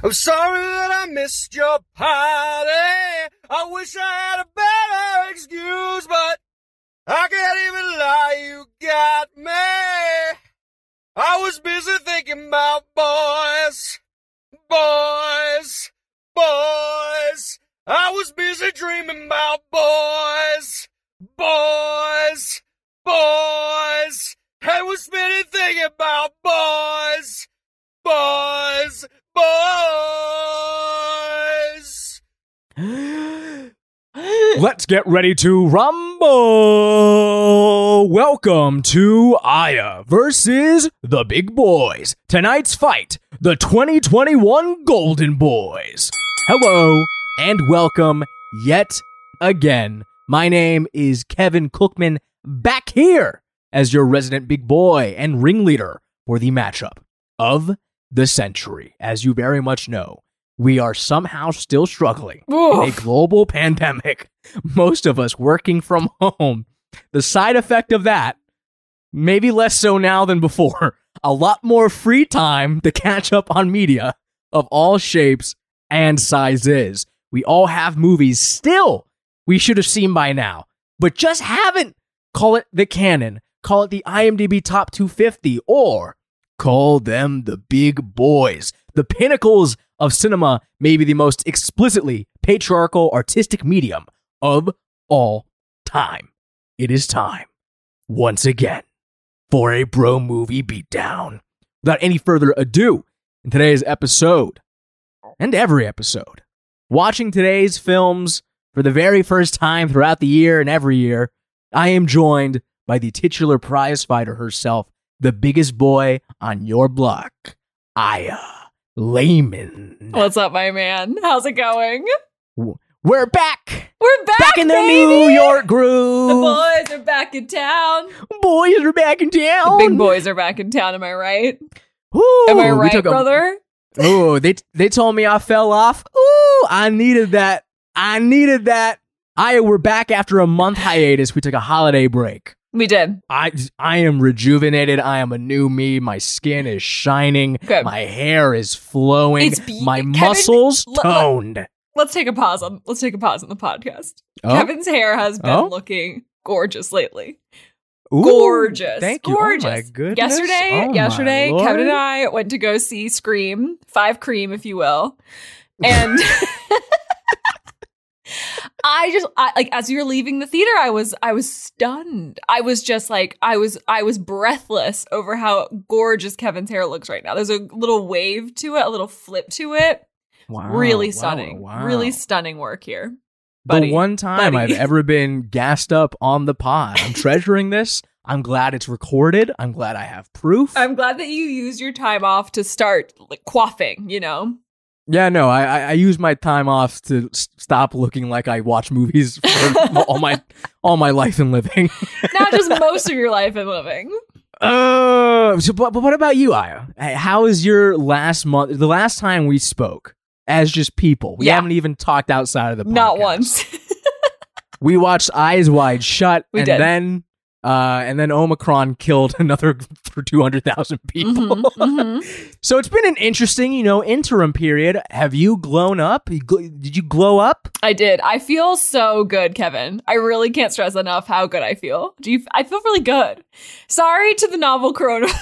I'm sorry that I missed your party. I wish I had a better excuse, but I can't even lie, you got me. I was busy thinking about boys, boys, boys. I was busy dreaming about boys, boys, boys. I was spinning thinking about boys, boys, boys. Let's get ready to rumble. Welcome to Aya versus the Big Boys. Tonight's fight, the 2021 Golden Boys. Hello and welcome yet again. My name is Kevin Cookman, back here as your resident big boy and ringleader for the matchup of the century. As you very much know, we are somehow still struggling in a global pandemic, most of us working from home. The side effect of that, maybe less so now than before, a lot more free time to catch up on media of all shapes and sizes. We all have movies still we should have seen by now, but just haven't. Call it the canon, call it the IMDb top 250, or call them the big boys, the pinnacles of cinema, maybe the most explicitly patriarchal artistic medium of all time. It is time, once again, for a bro movie beatdown. Without any further ado, in today's episode, and every episode, watching today's films for the very first time throughout the year and every year, I am joined by the titular prize fighter herself, the biggest boy on your block, Aya Layman. What's up, my man? How's it going? We're back! We're back, Back in the! New York groove. The boys are back in town. boys are back in town. The big boys are back in town. Am I right? Ooh, Am I right, took a- brother? Ooh, they they told me I fell off. Ooh, I needed that. I needed that. I we're back after a month hiatus. We took a holiday break. We did. I I am rejuvenated. I am a new me. My skin is shining. Good. My hair is flowing. It's be- My Kevin, muscles l- toned. Let's take a pause on. Let's take a pause on the podcast. Oh, Kevin's hair has been Oh? looking gorgeous lately. ooh, gorgeous. Thank you. Gorgeous. Oh my goodness. Yesterday, Oh yesterday. Kevin and I went to go see Scream, Five Cream, if you will. And I just I, like as you were leaving the theater, I was I was stunned. I was just like I was I was breathless over how gorgeous Kevin's hair looks right now. There's a little wave to it, a little flip to it. Wow, really wow, stunning. wow. Really stunning work here. Buddy, the one time buddy. I've ever been gassed up on the pod. I'm treasuring this. I'm glad it's recorded. I'm glad I have proof. I'm glad that you used your time off to start like quaffing, you know? Yeah, no, I, I I use my time off to s- stop looking like I watch movies for all my all my life and living. Not just most of your life and living. Uh, so, but, but what about you, Aya? How is your last month? The last time we spoke as just people, we Yeah. haven't even talked outside of the podcast. Not once. We watched Eyes Wide Shut, We and did. then uh, and then Omicron killed another for two hundred thousand people. Mhm, mhm. So it's been an interesting, you know, interim period. Have you grown up? Did you glow up? I did. I feel so good, Kevin. I really can't stress enough how good I feel. Do you? I feel really good. Sorry to the novel Corona.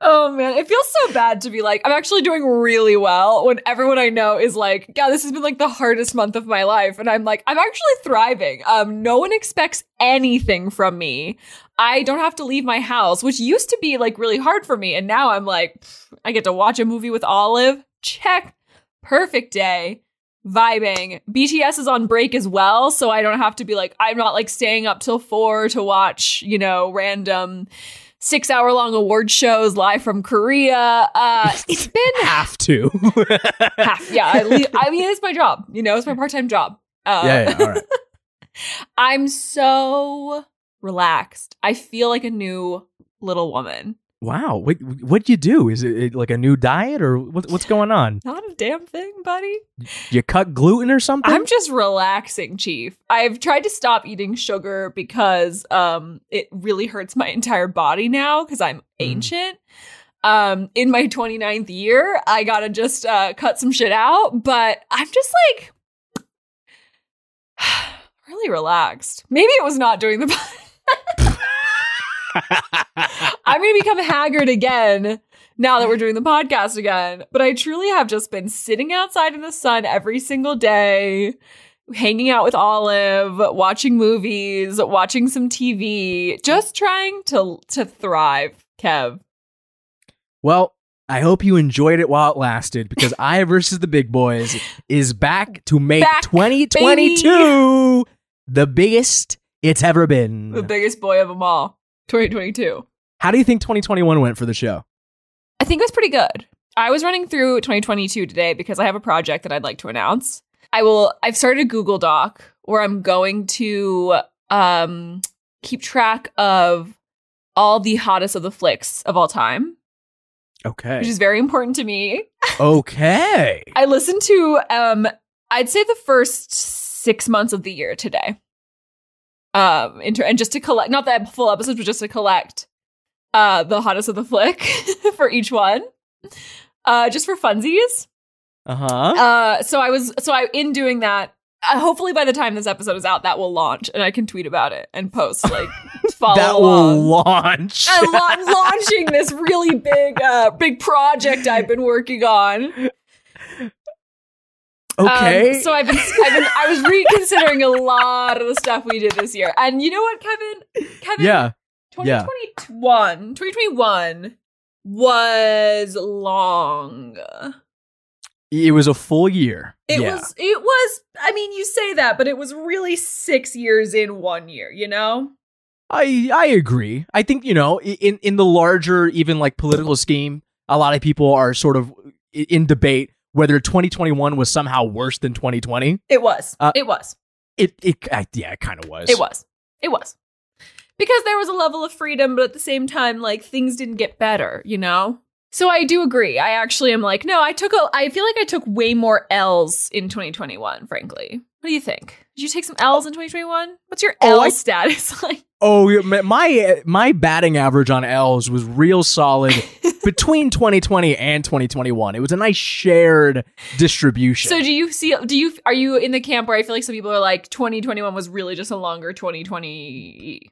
oh man, it feels so bad to be like I'm actually doing really well when everyone I know is like, "God, this has been like the hardest month of my life," and I'm like, I'm actually thriving. Um, no one expects anything from me. I don't have to leave my house, which used to be like really hard for me, and now I'm like, I get to watch a movie with Olive. Check. Perfect day. Vibing. BTS is on break as well, so I don't have to be like, I'm not like staying up till four to watch, you know, random six hour long award shows live from Korea. Uh, it's been Have to. half. Yeah, I, le- I mean, it's my job. You know, it's my part time job. Uh, yeah, yeah, all right. I'm so relaxed. I feel like a new little woman. Wow. What what'd you do? Is it, it like a new diet or what, what's going on? Not a damn thing, buddy. You cut gluten or something? I'm just relaxing, Chief. I've tried to stop eating sugar because um it really hurts my entire body now because I'm Mm. ancient. Um, in my 29th year, I gotta just uh, cut some shit out, but I'm just like really relaxed. Maybe it was not doing the. I'm gonna become haggard again now that we're doing the podcast again. But I truly have just been sitting outside in the sun every single day, hanging out with Olive, watching movies, watching some TV, just trying to to thrive, Kev. Well, I hope you enjoyed it while it lasted because Aya versus the Big Boys is back to make Back, 2022 the biggest it's ever been. The biggest boy of them all. 2022. How do you think 2021 went for the show? I think it was pretty good. I was running through 2022 today because I have a project that I'd like to announce. I will I've started a Google Doc where I'm going to um keep track of all the hottest of the flicks of all time, Okay. which is very important to me. okay. I listened to um I'd say the first 6 months of the year today. Um inter- and just to collect not that full episodes but just to collect uh the hottest of the flick for each one. Uh just for funsies. Uh-huh. Uh, so I was so I in doing that. Uh, hopefully, by the time this episode is out, that will launch, and I can tweet about it and post like follow that along. will launch. I'm la- launching this really big, uh, big project I've been working on. okay. Um, so I've been, I've been, I was reconsidering a lot of the stuff we did this year, and you know what, Kevin? Kevin, yeah. Yeah. 2021, 2021 was long. It was a full year. It yeah. was it was I mean you say that but it was really 6 years in one year, you know? I I agree. I think you know in in the larger even like political scheme, a lot of people are sort of in debate whether 2021 was somehow worse than 2020. It was. Uh, it was. It it I, yeah, it kind of was. It was. It was. Because there was a level of freedom but at the same time like things didn't get better, you know? So I do agree. I actually am like, no, I took a I feel like I took way more L's in 2021, frankly. What do you think? Did you take some L's in 2021? What's your Oh, L I- status like? Oh, my- my my batting average on L's was real solid between 2020 and 2021. It was a nice shared distribution. So do you see do you are you in the camp where I feel like some people are like 2021 was really just a longer 2020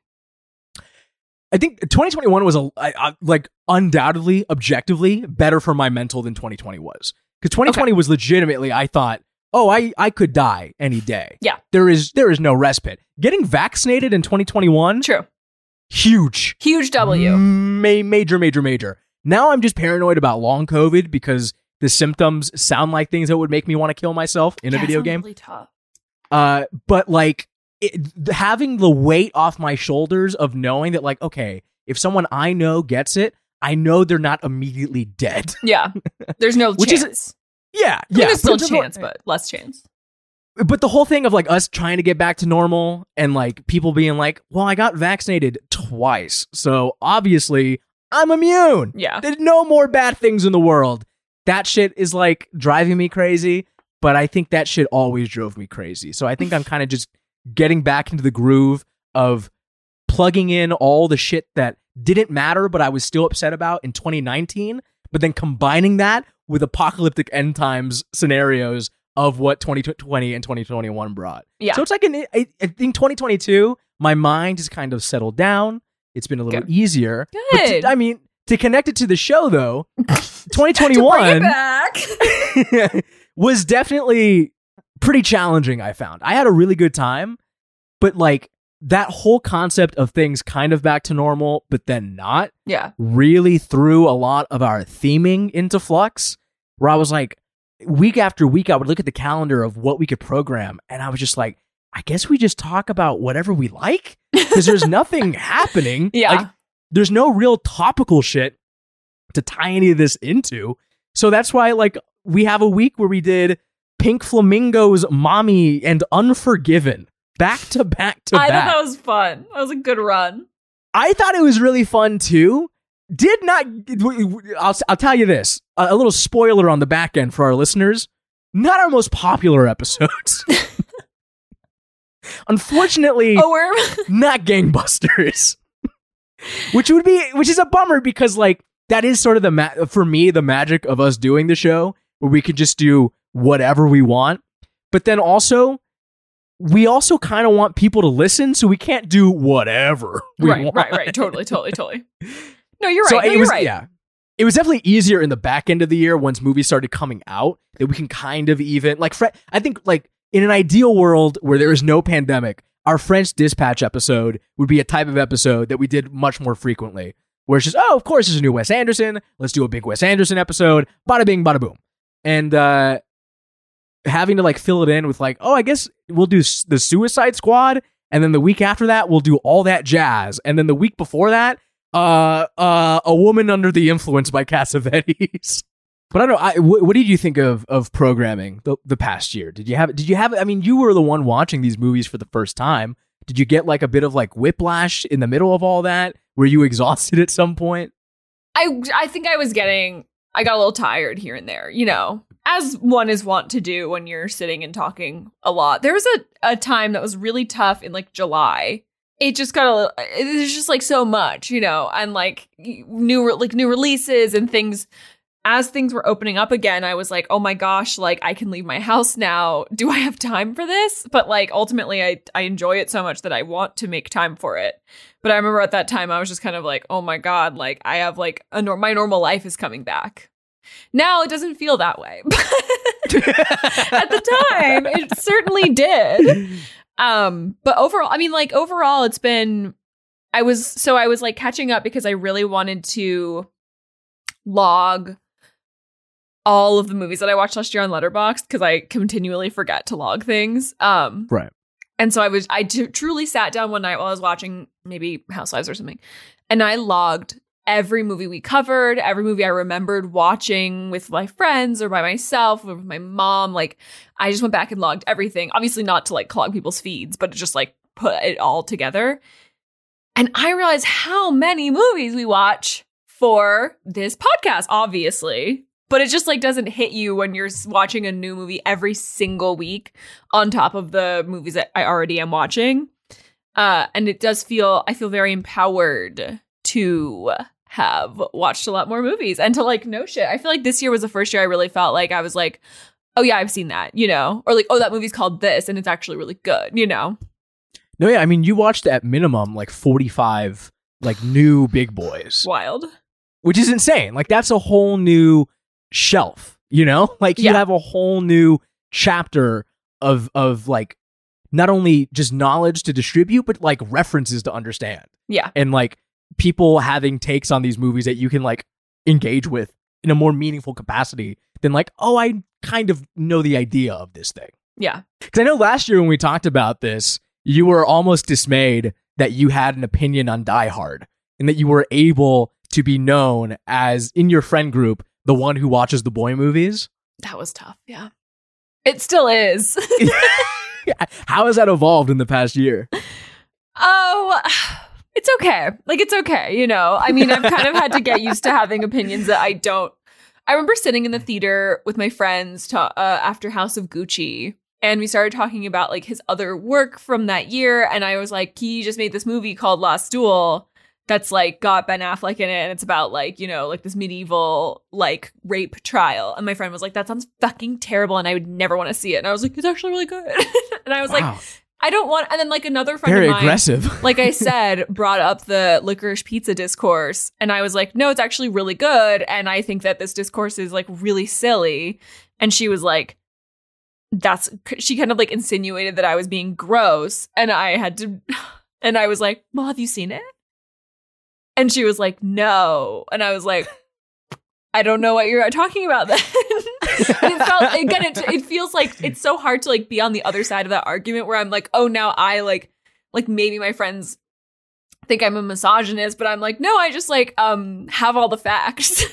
I think 2021 was a I, I, like undoubtedly, objectively better for my mental than 2020 was. Because 2020 was legitimately, I thought, oh, I I could die any day. Yeah. there is there is no respite. Getting vaccinated in 2021, True. huge, Huge W. Ma- major, major, major. Now I'm just paranoid about long COVID because the symptoms sound like things that would make me want to kill myself in a Yeah, it video game. Really tough. Uh, but like it, having the weight off my shoulders of knowing that, like, okay, if someone I know gets it, I know they're not immediately dead. Yeah. There's no Which is- chance. yeah, I mean, yeah. there's still chance, but less chance. but the whole thing of like us trying to get back to normal and like people being like, well, I got vaccinated twice, so obviously I'm immune. Yeah. There's no more bad things in the world. That shit is like driving me crazy, but I think that shit always drove me crazy. So I think I'm kind of just getting back into the groove of plugging in all the shit that didn't matter, but I was still upset about in 2019, but then combining that with apocalyptic end times scenarios of what 2020 and 2021 brought. Yeah. So it's like, an, I, I think 2022, my mind has kind of settled down. It's been a little Good. easier. Good. to- I mean, to connect it to the show though, To bring it 2021 back. was definitely pretty challenging, I found. I had a really good time, but like that whole concept of things kind of back to normal, but then not, yeah. really threw a lot of our theming into flux. Where I was like, week after week, I would look at the calendar of what we could program, and I was just like, I guess we just talk about whatever we like because there's nothing happening. Yeah. Like, there's no real topical shit to tie any of this into. So that's why, like, we have a week where we did Pink Flamingo's Mommy and Unforgiven back to back to I back. thought that was fun. That was a good run. I thought it was really fun too. Did not. I'll, I'll tell you this a, a little spoiler on the back end for our listeners. Not our most popular episodes. Unfortunately, Oh, we're not gangbusters. which would be, which is a bummer because like that is sort of the ma- for me the magic of us doing the show where we could just do whatever we want. But then also we also kind of want people to listen, so we can't do whatever we right, want. right, right. Totally, totally, totally. No, you're right. So no, it you're was right. yeah. It was definitely easier in the back end of the year once movies started coming out that we can kind of even like Fre- I think like in an ideal world where there is no pandemic, our French Dispatch episode would be a type of episode that we did much more frequently. Where it's just, oh, of course, there's a new Wes Anderson. Let's do a big Wes Anderson episode. Bada bing, bada boom. And uh, having to like fill it in with like, oh, I guess we'll do the Suicide Squad, and then the week after that we'll do all that jazz, and then the week before that, uh, uh, a woman under the influence by Cassavetes. but I don't know. I, wh- what did you think of of programming the, the past year? Did you have? Did you have? I mean, you were the one watching these movies for the first time. Did you get like a bit of like whiplash in the middle of all that? Were you exhausted at some point? I I think I was getting I got a little tired here and there, you know, as one is wont to do when you're sitting and talking a lot. There was a, a time that was really tough in like July. It just got a little there's just like so much, you know, and like new like new releases and things as things were opening up again, I was like, "Oh my gosh, like I can leave my house now. Do I have time for this?" But like ultimately I I enjoy it so much that I want to make time for it. But I remember at that time I was just kind of like, "Oh my god, like I have like a nor- my normal life is coming back." Now it doesn't feel that way. at the time, it certainly did. Um, but overall, I mean like overall it's been I was so I was like catching up because I really wanted to log all of the movies that I watched last year on Letterboxd because I continually forget to log things. Um, Right. and so I was, I t- truly sat down one night while I was watching maybe Housewives or something, and I logged every movie we covered, every movie I remembered watching with my friends or by myself or with my mom. Like, I just went back and logged everything. Obviously, not to like clog people's feeds, but just like put it all together. And I realized how many movies we watch for this podcast, obviously. But it just like doesn't hit you when you're watching a new movie every single week on top of the movies that I already am watching. Uh, and it does feel I feel very empowered to have watched a lot more movies and to like no shit. I feel like this year was the first year I really felt like I was like, oh yeah, I've seen that, you know, or like, oh that movie's called this and it's actually really good, you know. No, yeah. I mean, you watched at minimum like forty five like new big boys, Wild. which is insane. Like that's a whole new shelf. You know, like you Yeah. have a whole new chapter of of like not only just knowledge to distribute, but like references to understand. Yeah. and like people having takes on these movies that you can like engage with in a more meaningful capacity than like, oh, I kind of know the idea of this thing. Yeah. Because I know last year when we talked about this, you were almost dismayed that you had an opinion on Die Hard and that you were able to be known as in your friend group the one who watches the boy movies. That was tough. Yeah. It still is. How has that evolved in the past year? Oh, it's okay. Like it's okay, you know. I mean, I've kind of had to get used to having opinions that I don't. I remember sitting in the theater with my friends to, uh, after House of Gucci, and we started talking about like his other work from that year, and I was like, he just made this movie called Last Duel that's like got Ben Affleck in it, and it's about like you know like this medieval like rape trial, and my friend was like, that sounds fucking terrible, and I would never want to see it, and I was like, it's actually really good, and I was like. I don't want. And then like another friend very of mine, aggressive. like I said, brought up the licorice pizza discourse, and I was like, no, it's actually really good, and I think that this discourse is like really silly. And she was like, that's. She kind of like insinuated that I was being gross, and I had to, and I was like, well, have you seen it? And she was like, no, and I was like. I don't know what you're talking about then. it felt again it, it feels like it's so hard to like be on the other side of that argument where I'm like, "Oh, now I like like maybe my friends think I'm a misogynist, but I'm like, "No, I just like um have all the facts."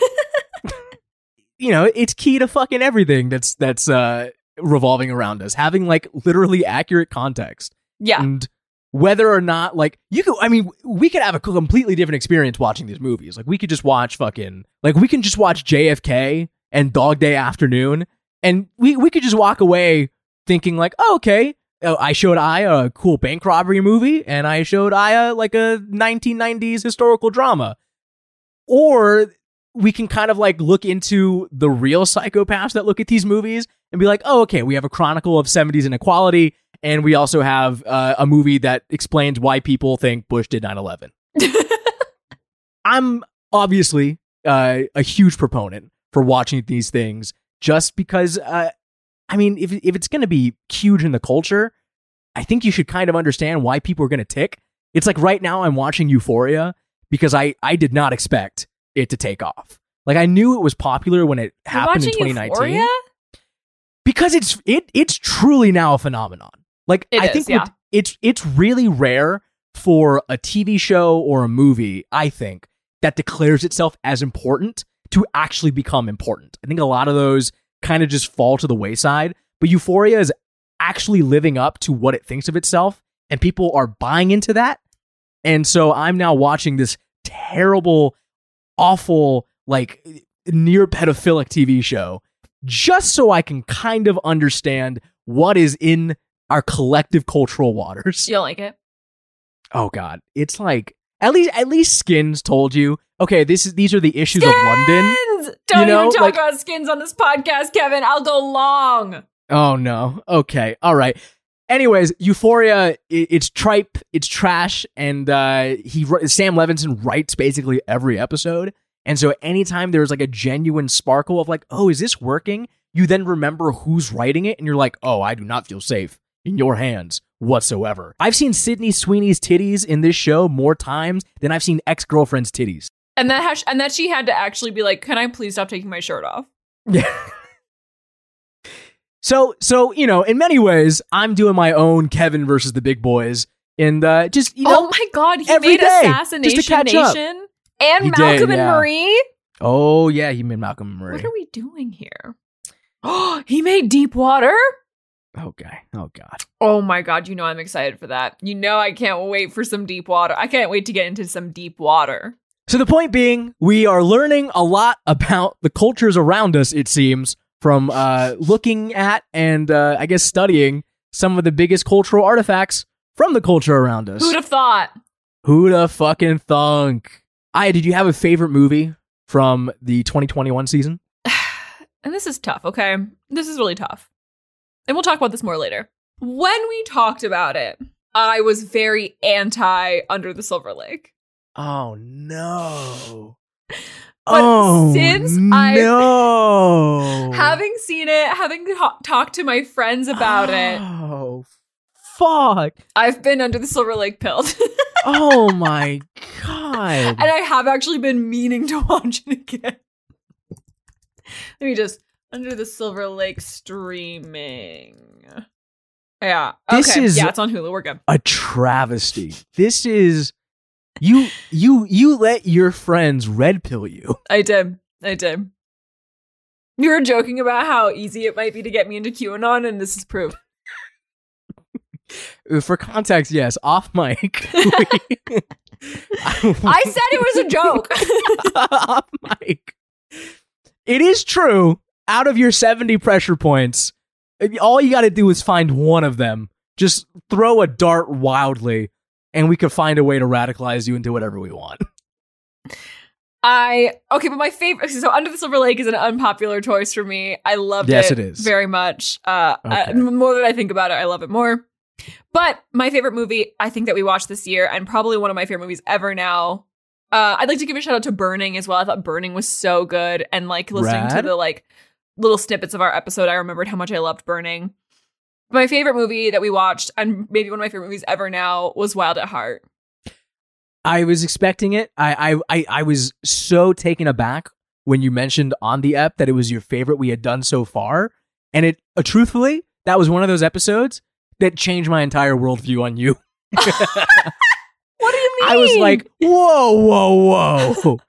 you know, it's key to fucking everything that's that's uh revolving around us. Having like literally accurate context. yeah. And whether or not like you could I mean, we could have a completely different experience watching these movies. Like we could just watch fucking like we can just watch JFK and Dog Day Afternoon and we we could just walk away thinking like, oh, okay, uh, I showed Aya a cool bank robbery movie, and I showed Aya like a 1990s historical drama. Or we can kind of like look into the real psychopaths that look at these movies and be like, oh, okay, we have a chronicle of 70s inequality, and we also have uh, a movie that explains why people think Bush did 9 11. I'm obviously uh, a huge proponent for watching these things just because, uh, I mean, if, if it's going to be huge in the culture, I think you should kind of understand why people are going to tick. It's like right now I'm watching Euphoria because I, I did not expect it to take off. Like I knew it was popular when it You're happened in watching 2019 Euphoria? because it's it it's truly now a phenomenon. Like It I is, think yeah. with- it's it's really rare for a TV show or a movie, I think, that declares itself as important to actually become important. I think a lot of those kind of just fall to the wayside, but Euphoria is actually living up to what it thinks of itself and people are buying into that. And so I'm now watching this terrible awful like near pedophilic TV show just so I can kind of understand what is in our collective cultural waters. You don't like it? Oh god, it's like at least at least Skins told you, okay, this is these are the issues of London. Skins! Don't know, even talk like- about skins on this podcast, Kevin. I'll go long. Oh no. Okay. All right. Anyways, Euphoria, it's tripe, it's trash, and uh, he Sam Levinson writes basically every episode. And so anytime there's like a genuine sparkle of like, oh, is this working? You then remember who's writing it, and you're like, oh, I do not feel safe in your hands whatsoever. I've seen Sydney Sweeney's titties in this show more times than I've seen ex girlfriend's titties. And that and that she had to actually be like, "Can I please stop taking my shirt off?" Yeah. so so you know, in many ways, I'm doing my own Kevin versus the big boys, and uh, just you know, oh my god, he made day, Assassination just to catch up. And He did, Malcolm yeah. and Marie. oh yeah, he made Malcolm and Marie. What are we doing here? Oh, he made Deep Water. Okay. Oh god. Oh my god, you know I'm excited for that. You know I can't wait for some deep water. I can't wait to get into some deep water. So the point being, we are learning a lot about the cultures around us. It seems from uh, looking at and uh, I guess studying some of the biggest cultural artifacts from the culture around us. Who'd have thought? Who'da fucking thunk? I did you have a favorite movie from the 2021 season? and this is tough, okay? This is really tough. And we'll talk about this more later. When we talked about it, I was very anti Under the Silver Lake. Oh no. But oh since I- no. Having seen it, having ta- talked to my friends about it, Oh fuck. I've been under the Silver Lake pilled. Oh my god. and I have actually been meaning to watch it again. Let me just under the Silver Lake streaming. Yeah. This is- yeah, it's on Hulu. We're good. a travesty. This is you you you let your friends red pill you. I did. I did. You were joking about how easy it might be to get me into QAnon, and this is proof. Uh, for context, yes, off mic. I said it was a joke. off mic. It is true. Out of your 70 pressure points, all you got to do is find one of them. Just throw a dart wildly, and we could find a way to radicalize you into whatever we want. I okay, but my favorite. So, Under the Silver Lake is an unpopular choice for me. I loved Yes, it. it is. very much. Uh, Okay. the more than I think about it, I love it more. But my favorite movie, I think that we watched this year, and probably one of my favorite movies ever now. Uh, I'd like to give a shout out to Burning as well. I thought Burning was so good, and like listening to the like little snippets of our episode, I remembered how much I loved Burning. My favorite movie that we watched, and maybe one of my favorite movies ever now, was Wild at Heart. I was expecting it. I, I I I was so taken aback when you mentioned on the app that it was your favorite we had done so far, and it uh, truthfully that was one of those episodes that changed my entire worldview on you. What do you mean? I was like, whoa, whoa, whoa.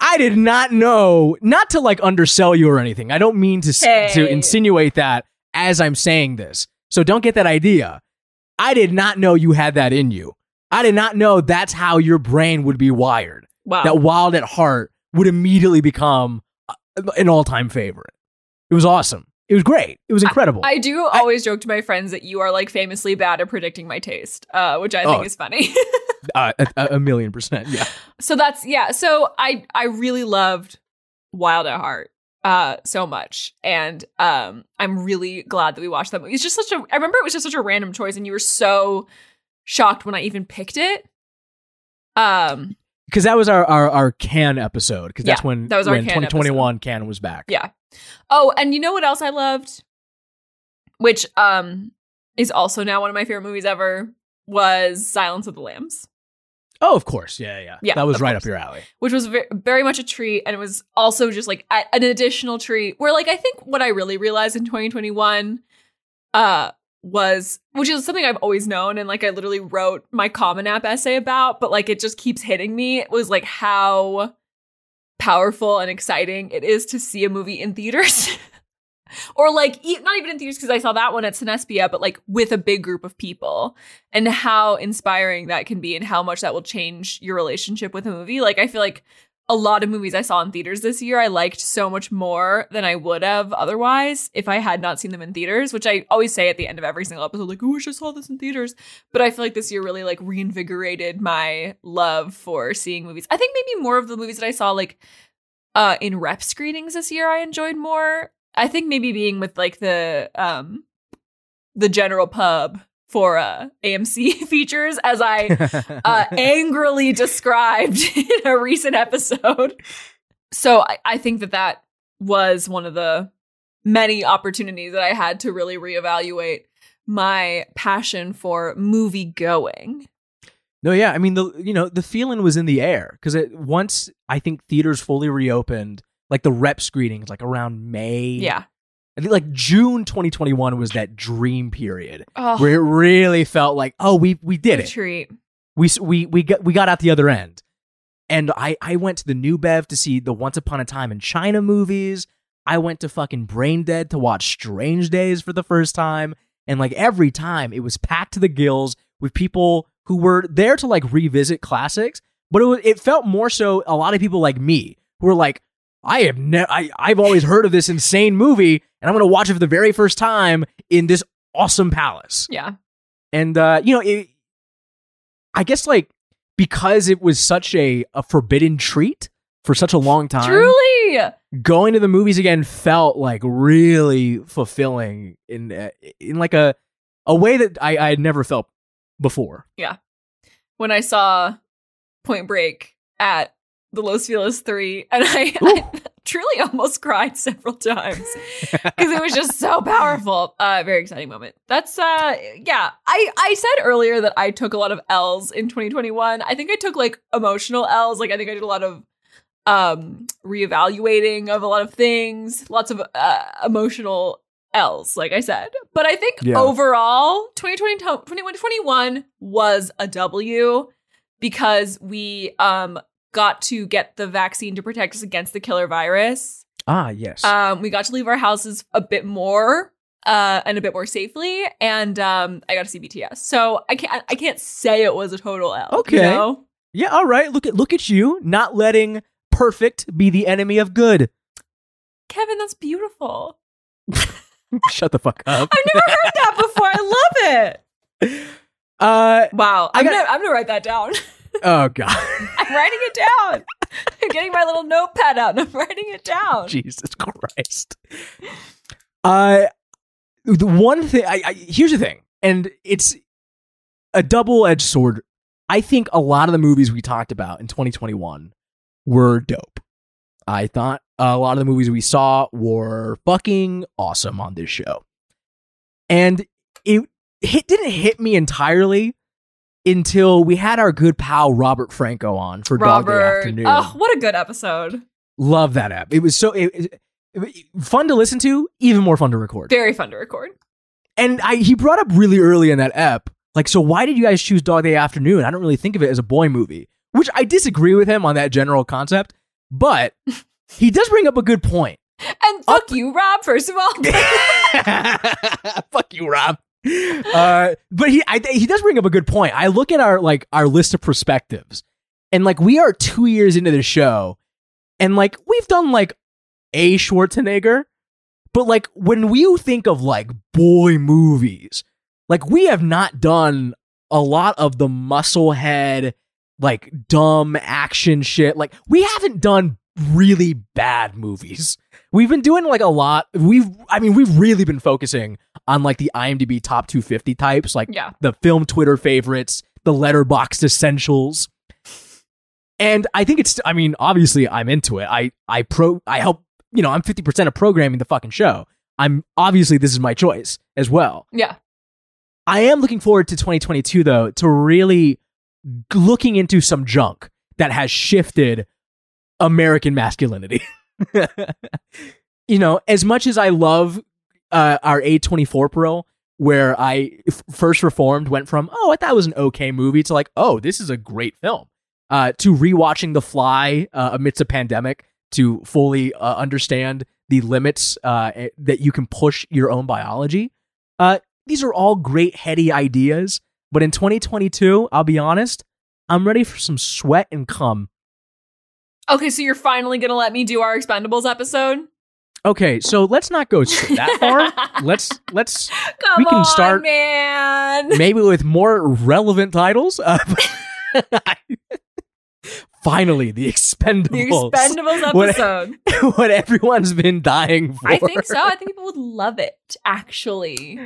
I did not know, not to like undersell you or anything. I don't mean to s to insinuate that as I'm saying this. So don't get that idea. I did not know you had that in you. I did not know that's how your brain would be wired. wow. That Wild at Heart would immediately become uh, an all-time favorite. It was awesome. It was great. It was incredible. I do always joke to my friends that you are like famously bad at predicting my taste, uh, which I think Oh. is funny. uh, a, a- a million percent. Yeah. so that's yeah. So I I really loved Wild at Heart uh so much and um i'm really glad that we watched that movie it's just such a i remember it was just such a random choice and you were so shocked when i even picked it um Because that was our our, our Cannes episode. Because that's Yeah, when that was our when Cannes 2021 Cannes was back. Yeah. Oh, and you know what else I loved? Which um is also now one of my favorite movies ever was Silence of the Lambs, Oh, of course. Yeah, yeah. Yeah, That was right course. up your alley. which was very, very much a treat and it was also just like an additional treat where like I think what I really realized in 2021 uh was which is something I've always known and like I literally wrote my Common App essay about, but like it just keeps hitting me it was like how powerful and exciting it is to see a movie in theaters. or like not even in theaters because I saw that one at Cinespia, but like with a big group of people and how inspiring that can be and how much that will change your relationship with a movie. Like I feel like a lot of movies I saw in theaters this year I liked so much more than I would have otherwise if I had not seen them in theaters, which I always say at the end of every single episode, like, I wish I saw this in theaters. But I feel like this year really like reinvigorated my love for seeing movies. I think maybe more of the movies that I saw like uh in rep screenings this year I enjoyed more. I think maybe being with like the um the general pub for uh AMC features as I uh, angrily described in a recent episode. So I, I think that that was one of the many opportunities that I had to really reevaluate my passion for movie going. no, yeah. I mean, the you know the feeling was in the air because once I think theaters fully reopened, like the rep screenings, like around May. Yeah. I think like June 2021 was that dream period Oh, where it really felt like, oh, we we did a it. treat. we we we got we got out the other end. And i i went to the new bev to see the once upon a time in china movies. I went to fucking brain dead to watch strange days for the first time. And like every time it was packed to the gills with people who were there to like revisit classics. But it was it felt more so a lot of people like me who were like i have never I, i've always heard of this insane movie and i'm gonna watch it for the very first time in this awesome palace Yeah. and uh, you know, it, I guess like because it was such a, a forbidden treat for such a long time, Truly. going to the movies again felt like really fulfilling in uh, in like a a way that I, I had never felt before. Yeah. When I saw Point Break at the Los Feliz 3, and I, I truly almost cried several times. because it was just so powerful. Uh, very exciting moment. That's uh, yeah. I I said earlier that I took a lot of L's in 2021. I think I took like emotional L's. Like I think I did a lot of um reevaluating of a lot of things. Lots of uh, emotional L's, like I said. But I think Yeah. overall, 2020 2021 was a W because we um got to get the vaccine to protect us against the killer virus. Ah, yes. Um, we got to leave our houses a bit more uh, and a bit more safely, and um, I got to see BTS. So I can't I can't say it was a total L. Okay. you know? yeah, all right. Look at look at you not letting perfect be the enemy of good. Kevin, that's beautiful. Shut the fuck up. I've never heard that before. I love it. Uh Wow, I I'm, got- gonna, I'm gonna write that down. Oh god. I'm writing it down. I'm getting my little notepad out and I'm writing it down. Jesus Christ. Uh, the one thing, I, I here's the thing, and it's a double edged sword. I think a lot of the movies we talked about in 2021 were dope. I thought a lot of the movies we saw were fucking awesome on this show. And it, it didn't hit me entirely until we had our good pal Robert Franco on for Dog Day Afternoon. Oh, what a good episode. Love that app. It was so it, it- it- fun to listen to, even more fun to record. Very fun to record. And I, he brought up really early in that app, like, so why did you guys choose Dog Day Afternoon? I don't really think of it as a boy movie, which I disagree with him on that general concept, but he does bring up a good point. And fuck you, Rob, first of all. Fuck you, Rob. Uh, but he I, he does bring up a good point. I look at our like our list of perspectives, and like we are two years into the show, and like we've done like a Schwarzenegger, But like when we think of like boy movies, like we have not done a lot of the musclehead, like dumb action shit. Like we haven't done really bad movies. We've been doing like a lot. We've, I mean, we've really been focusing on like the IMDb top 250 types, like Yeah. the film Twitter favorites, the Letterboxd essentials. And I think it's, I mean, obviously I'm into it. I, I pro, I help, you know, I'm 50% of programming the fucking show. I'm obviously this is my choice as well. Yeah. I am looking forward to 2022 though to really looking into some junk that has shifted American masculinity. you know, as much as I love uh, our A24 Pro, where I f- first reformed went from oh I thought it was an okay movie to like oh this is a great film, uh, to rewatching The Fly uh, amidst a pandemic to fully uh, understand the limits uh, eh, that you can push your own biology. Uh, these are all great heady ideas, but in 2022, I'll be honest, I'm ready for some sweat and cum. Okay, so you're finally gonna let me do our Expendables episode? Okay, so let's not go that far. let's let's Come We can on, start- man. maybe with more relevant titles. Uh, finally, the The Expendables. Expendables What- episode. what everyone's been dying for. I think so. I think people would love it. Actually,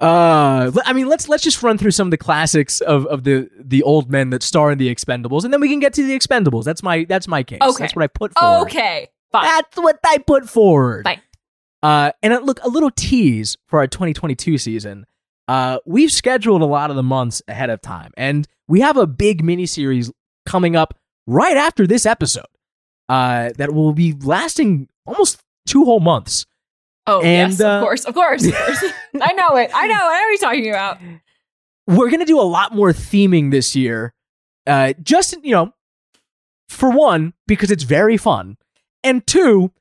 Uh, I mean, let's let's just run through some of the classics of, of the the old men that star in the Expendables, and then we can get to the Expendables. That's my that's my case. Okay. That's what I put forward. okay, fine. That's what I put forward. Fine. Uh, and uh, look, a little tease for our 2022 season. Uh, we've scheduled a lot of the months ahead of time, and we have a big mini series coming up right after this episode. Uh, that will be lasting almost two whole months. oh and, yes, uh, of course, of course, of course. I know it. I know. I know what you're talking about. we're gonna do a lot more theming this year. Uh, just you know, for one, because it's very fun, and two,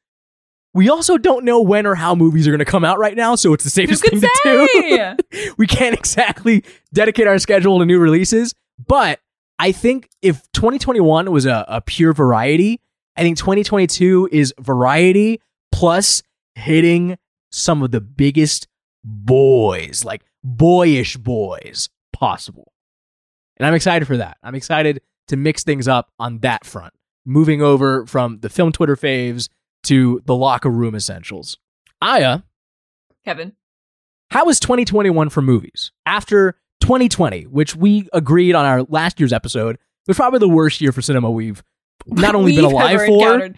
we also don't know when or how movies are gonna come out right now, so it's the safest thing to do. say? we can't exactly dedicate our schedule to new releases, but I think if 2021 was a, a pure variety, I think 2022 is variety plus hitting some of the biggest boys, like boyish boys possible. And I'm excited for that. I'm excited to mix things up on that front, moving over from the film Twitter faves to the locker room essentials. Aya, Kevin. how was 2021 for movies? After 2020, which we agreed on our last year's episode, was probably the worst year for cinema we've not only been We've alive for,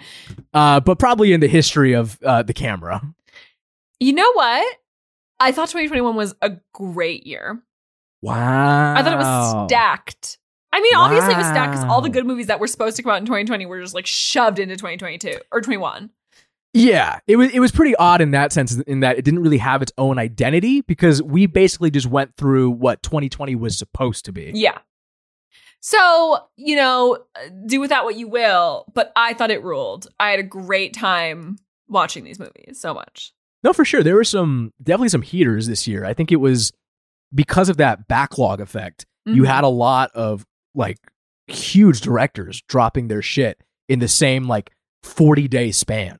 uh, but probably in the history of uh, the camera. You know what? I thought 2021 was a great year. Wow. I thought it was stacked. I mean, obviously it was stacked because all the good movies that were supposed to come out in 2020 were just like shoved into 2022 or 21. Yeah, it was it was pretty odd in that sense, in that it didn't really have its own identity because we basically just went through what 2020 was supposed to be. Yeah. So, you know, uh, do with that what you will, but I thought it ruled. I had a great time watching these movies so much. No, for sure. There were some definitely some heaters this year. I think it was because of that backlog effect. You Mhm. had a lot of like huge directors dropping their shit in the same like 40 day span.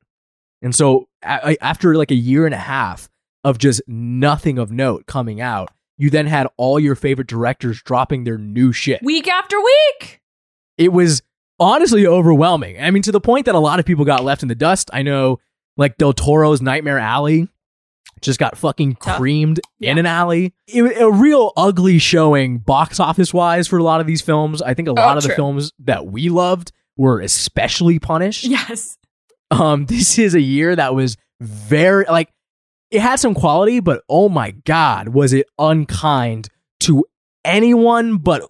And so a- after like a year and a half of just nothing of note coming out, you then had all your favorite directors dropping their new shit. week after week. it was honestly overwhelming. I mean, to the point that a lot of people got left in the dust. I know, like Del Toro's Nightmare Alley just got fucking creamed in an alley. It a real ugly showing box office wise for a lot of these films. I think a lot of the films that we loved were especially punished. Yes. Um, this is a year that was very like it had some quality, but oh my god, was it unkind to anyone but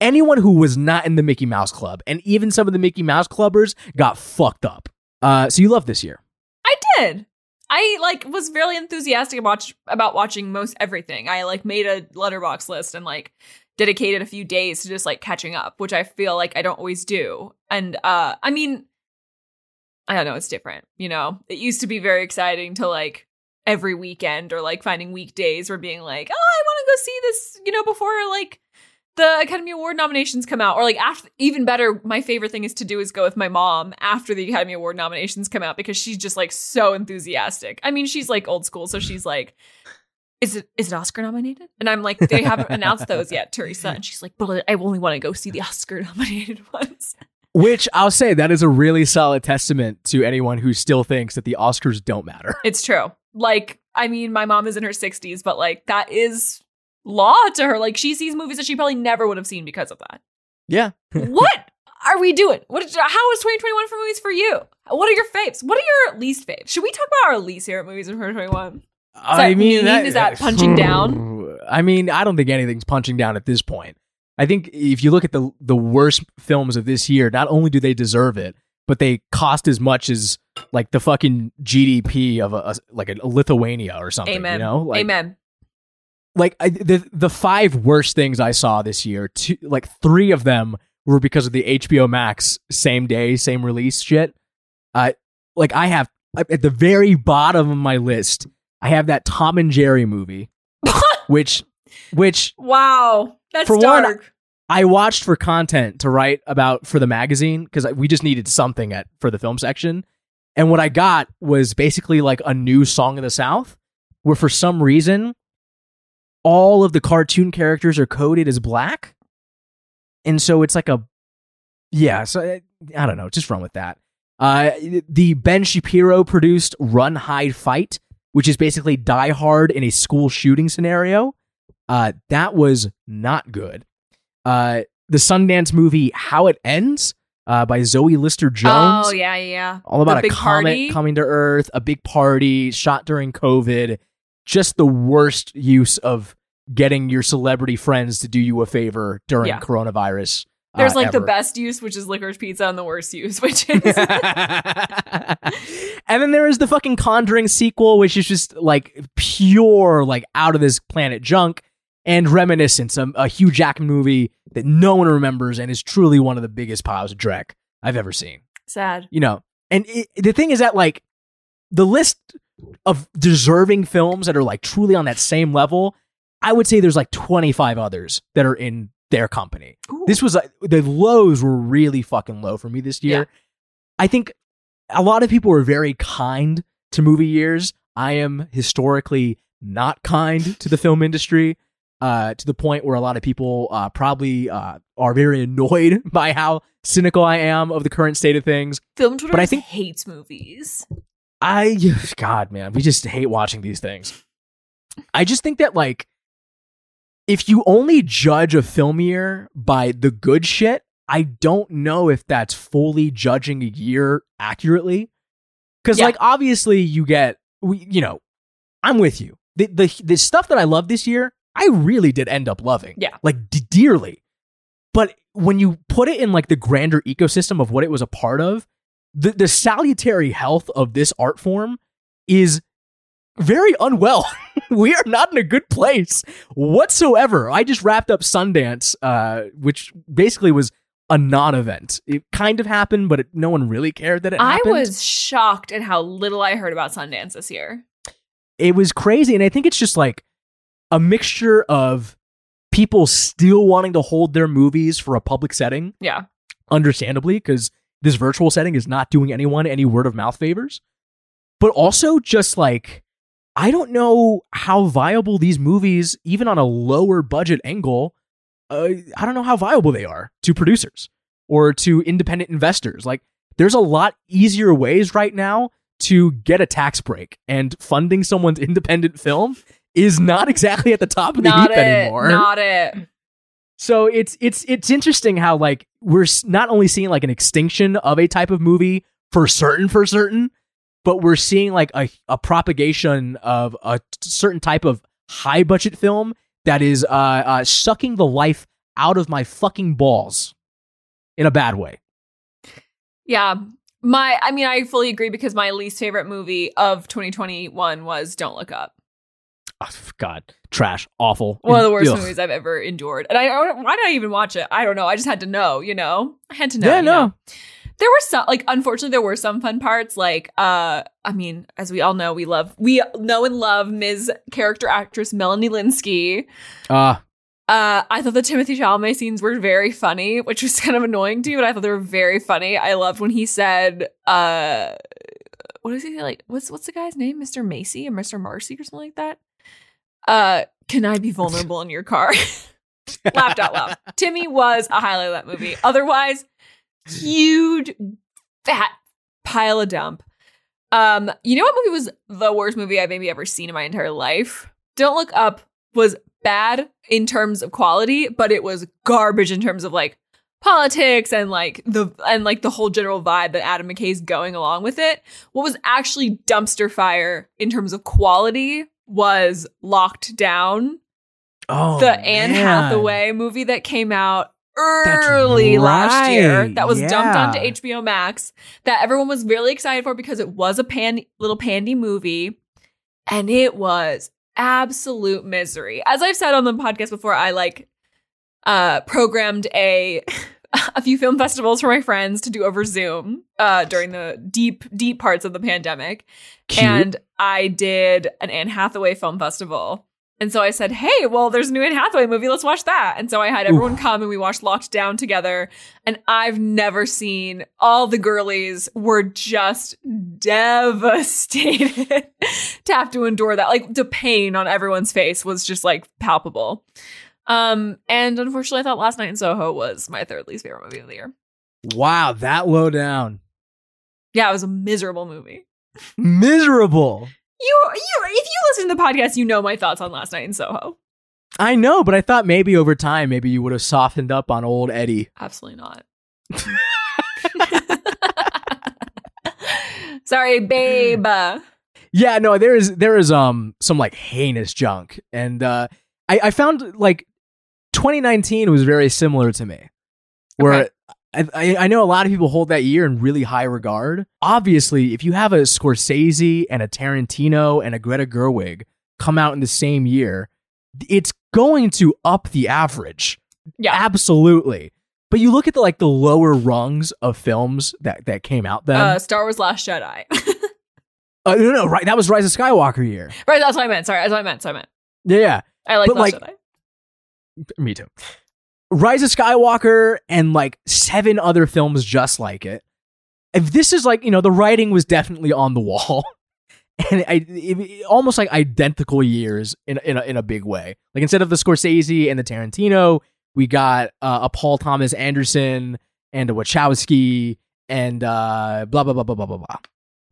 anyone who was not in the Mickey Mouse Club, and even some of the Mickey Mouse Clubbers got fucked up. Uh, so you love this year. I did. I like was really enthusiastic about about watching most everything. I like made a Letterboxd list and like dedicated a few days to just like catching up, which I feel like I don't always do. And uh I mean I don't know, it's different, you know. It used to be very exciting to like every weekend or like finding weekdays or being like, "Oh, I want to go see this, you know, before like the Academy Award nominations come out, or like after, even better, my favorite thing is to do is go with my mom after the Academy Award nominations come out because she's just like so enthusiastic. I mean, she's like old school, so she's like, "Is it is it Oscar nominated?" And I'm like, "They haven't announced those yet, Teresa." And she's like, "But I only want to go see the Oscar nominated ones." Which I'll say that is a really solid testament to anyone who still thinks that the Oscars don't matter. It's true. Like, I mean, my mom is in her 60s, but like that is law to her. Like, she sees movies that she probably never would have seen because of that. Yeah. what are we doing? What? Is, how is 2021 for movies for you? What are your faves? What are your least faves? Should we talk about our least favorite movies in 2021? I mean, mean? Is that punching down? I mean, I don't think anything's punching down at this point. I think if you look at the the worst films of this year, not only do they deserve it, but they cost as much as like the fucking GDP of a, a like a Lithuania or something. Amen. You know, like, Amen. Like I, the the five worst things I saw this year, two, like three of them were because of the HBO Max same day, same release shit. Uh, like I have at the very bottom of my list, I have that Tom and Jerry movie, which which Wow. That's For one, dark. I watched for content to write about for the magazine because we just needed something at for the film section. And what I got was basically like a new song of the South, where for some reason all of the cartoon characters are coded as black, and so it's like a yeah. So I, I don't know, just run with that. Uh, the Ben Shapiro produced Run Hide Fight, which is basically Die Hard in a school shooting scenario. Uh, that was not good. Uh, the Sundance movie How It Ends uh, by Zoe Lister Jones. Oh, yeah, yeah. All about The a comet party? coming to Earth, a big party shot during COVID. Just the worst use of getting your celebrity friends to do you a favor during Yeah. coronavirus. uh, There's like the best use, which is licorice pizza, and the worst use, which is. and then there is the fucking Conjuring sequel, which is just like pure, like out of this planet junk, and Reminiscence, a, a Hugh Jackman movie that no one remembers and is truly one of the biggest piles of dreck I've ever seen. Sad. You know, and it, the thing is that like the list of deserving films that are like truly on that same level, I would say there's like 25 others that are in their company. Ooh. This was like the lows were really fucking low for me this year. Yeah. I think a lot of people were very kind to movie years. I am historically not kind to the film industry. Uh, to the point where a lot of people uh, probably uh, are very annoyed by how cynical I am of the current state of things. Film Twitter But I think- hates movies. I, God, man, we just hate watching these things. I just think that, like, if you only judge a film year by the good shit, I don't know if that's fully judging a year accurately. Because, Yeah. like, obviously, you get, we, you know, I'm with you. The, the the stuff that I love this year, I really did end up loving. Yeah. like d- dearly. But when you put it in like the grander ecosystem of what it was a part of, the the salutary health of this art form is very unwell. we are not in a good place whatsoever. I just wrapped up Sundance, uh, which basically was a non-event. It kind of happened, but it, no one really cared that it happened. I happened. was shocked at how little I heard about Sundance this year. it was crazy and i think it's just like a mixture of people still wanting to hold their movies for a public setting Yeah. understandably because this virtual setting is not doing anyone any word of mouth favors but also just like i don't know how viable these movies even on a lower budget angle uh, i don't know how viable they are to producers or to independent investors like there's a lot easier ways right now to get a tax break and funding someone's independent film is not exactly at the top of the Not heap it. anymore Not it. So it's it's it's interesting how like we're not only seeing like an extinction of a type of movie for certain for certain, but we're seeing like a, a propagation of a certain type of high budget film that is uh, uh sucking the life out of my fucking balls in a bad way. Yeah. My I mean I fully agree because my least favorite movie of 2021 was Don't Look Up. Oh, God, trash, awful. One of the worst Ugh. movies I've ever endured. And I, why did I even watch it? I don't know. I just had to know, you know? I had to know. Yeah, no. know? There were some like unfortunately there were some fun parts like uh I mean as we all know we love we know and love Ms. character actress Melanie Lynskey. Uh Uh, I thought the Timothée Chalamet scenes were very funny, which was kind of annoying to you, but I thought they were very funny. I loved when he said, uh, what is he like? What's what's the guy's name? Mr. Macy or Mr. Marcy or something like that? Uh, can I be vulnerable in your car? Laughed out loud. Timmy was a highlight of that movie. Otherwise, huge fat pile of dump. Um, you know what movie was the worst movie I've maybe ever seen in my entire life? Don't Look Up was bad in terms of quality, but it was garbage in terms of like politics and like the and like the whole general vibe that Adam McKay's going along with it. What was actually dumpster fire in terms of quality was Locked Down, Oh, the Anne man. Hathaway movie that came out early last year that was dumped onto HBO Max that everyone was really excited for because it was a pan little pandy movie and it was absolute misery. As I've said on the podcast before, I like uh programmed a a few film festivals for my friends to do over Zoom uh during the deep deep parts of the pandemic. Cute. And I did an Anne Hathaway film festival. And so I said, hey, well, there's a new Anne Hathaway movie. Let's watch that. And so I had everyone come and we watched Locked Down together. And I've never seen all the girlies were just devastated to have to endure that. Like the pain on everyone's face was just like palpable. Um, and unfortunately, I thought Last Night in Soho was my third least favorite movie of the year. wow, that low down. Yeah, it was a miserable movie. Miserable. You, you, if you listen to the podcast, you know my thoughts on Last Night in Soho. I know, but I thought maybe over time, maybe you would have softened up on old Eddie. Absolutely not. Sorry, babe. Yeah, no, there is there is um some like heinous junk, and uh, I I found like 2019 was very similar to me, where Okay. I, I know a lot of people hold that year in really high regard. Obviously, if you have a Scorsese and a Tarantino and a Greta Gerwig come out in the same year, it's going to up the average. Yeah. absolutely. But you look at the like the lower rungs of films that that came out then. Uh, Star Wars Last Jedi. Uh, no, no, right. That was Rise of Skywalker year. right, that's what I meant. Sorry, that's what I meant. So I meant. Yeah, yeah. I like But, Last like- Jedi. Me too. Rise of Skywalker and like seven other films just like it. If this is like, you know, the writing was definitely on the wall. And I, it- it- almost like identical years in in a, in a big way. Like instead of the Scorsese and the Tarantino, we got uh, a Paul Thomas Anderson and a Wachowski and uh, blah blah blah blah blah blah blah.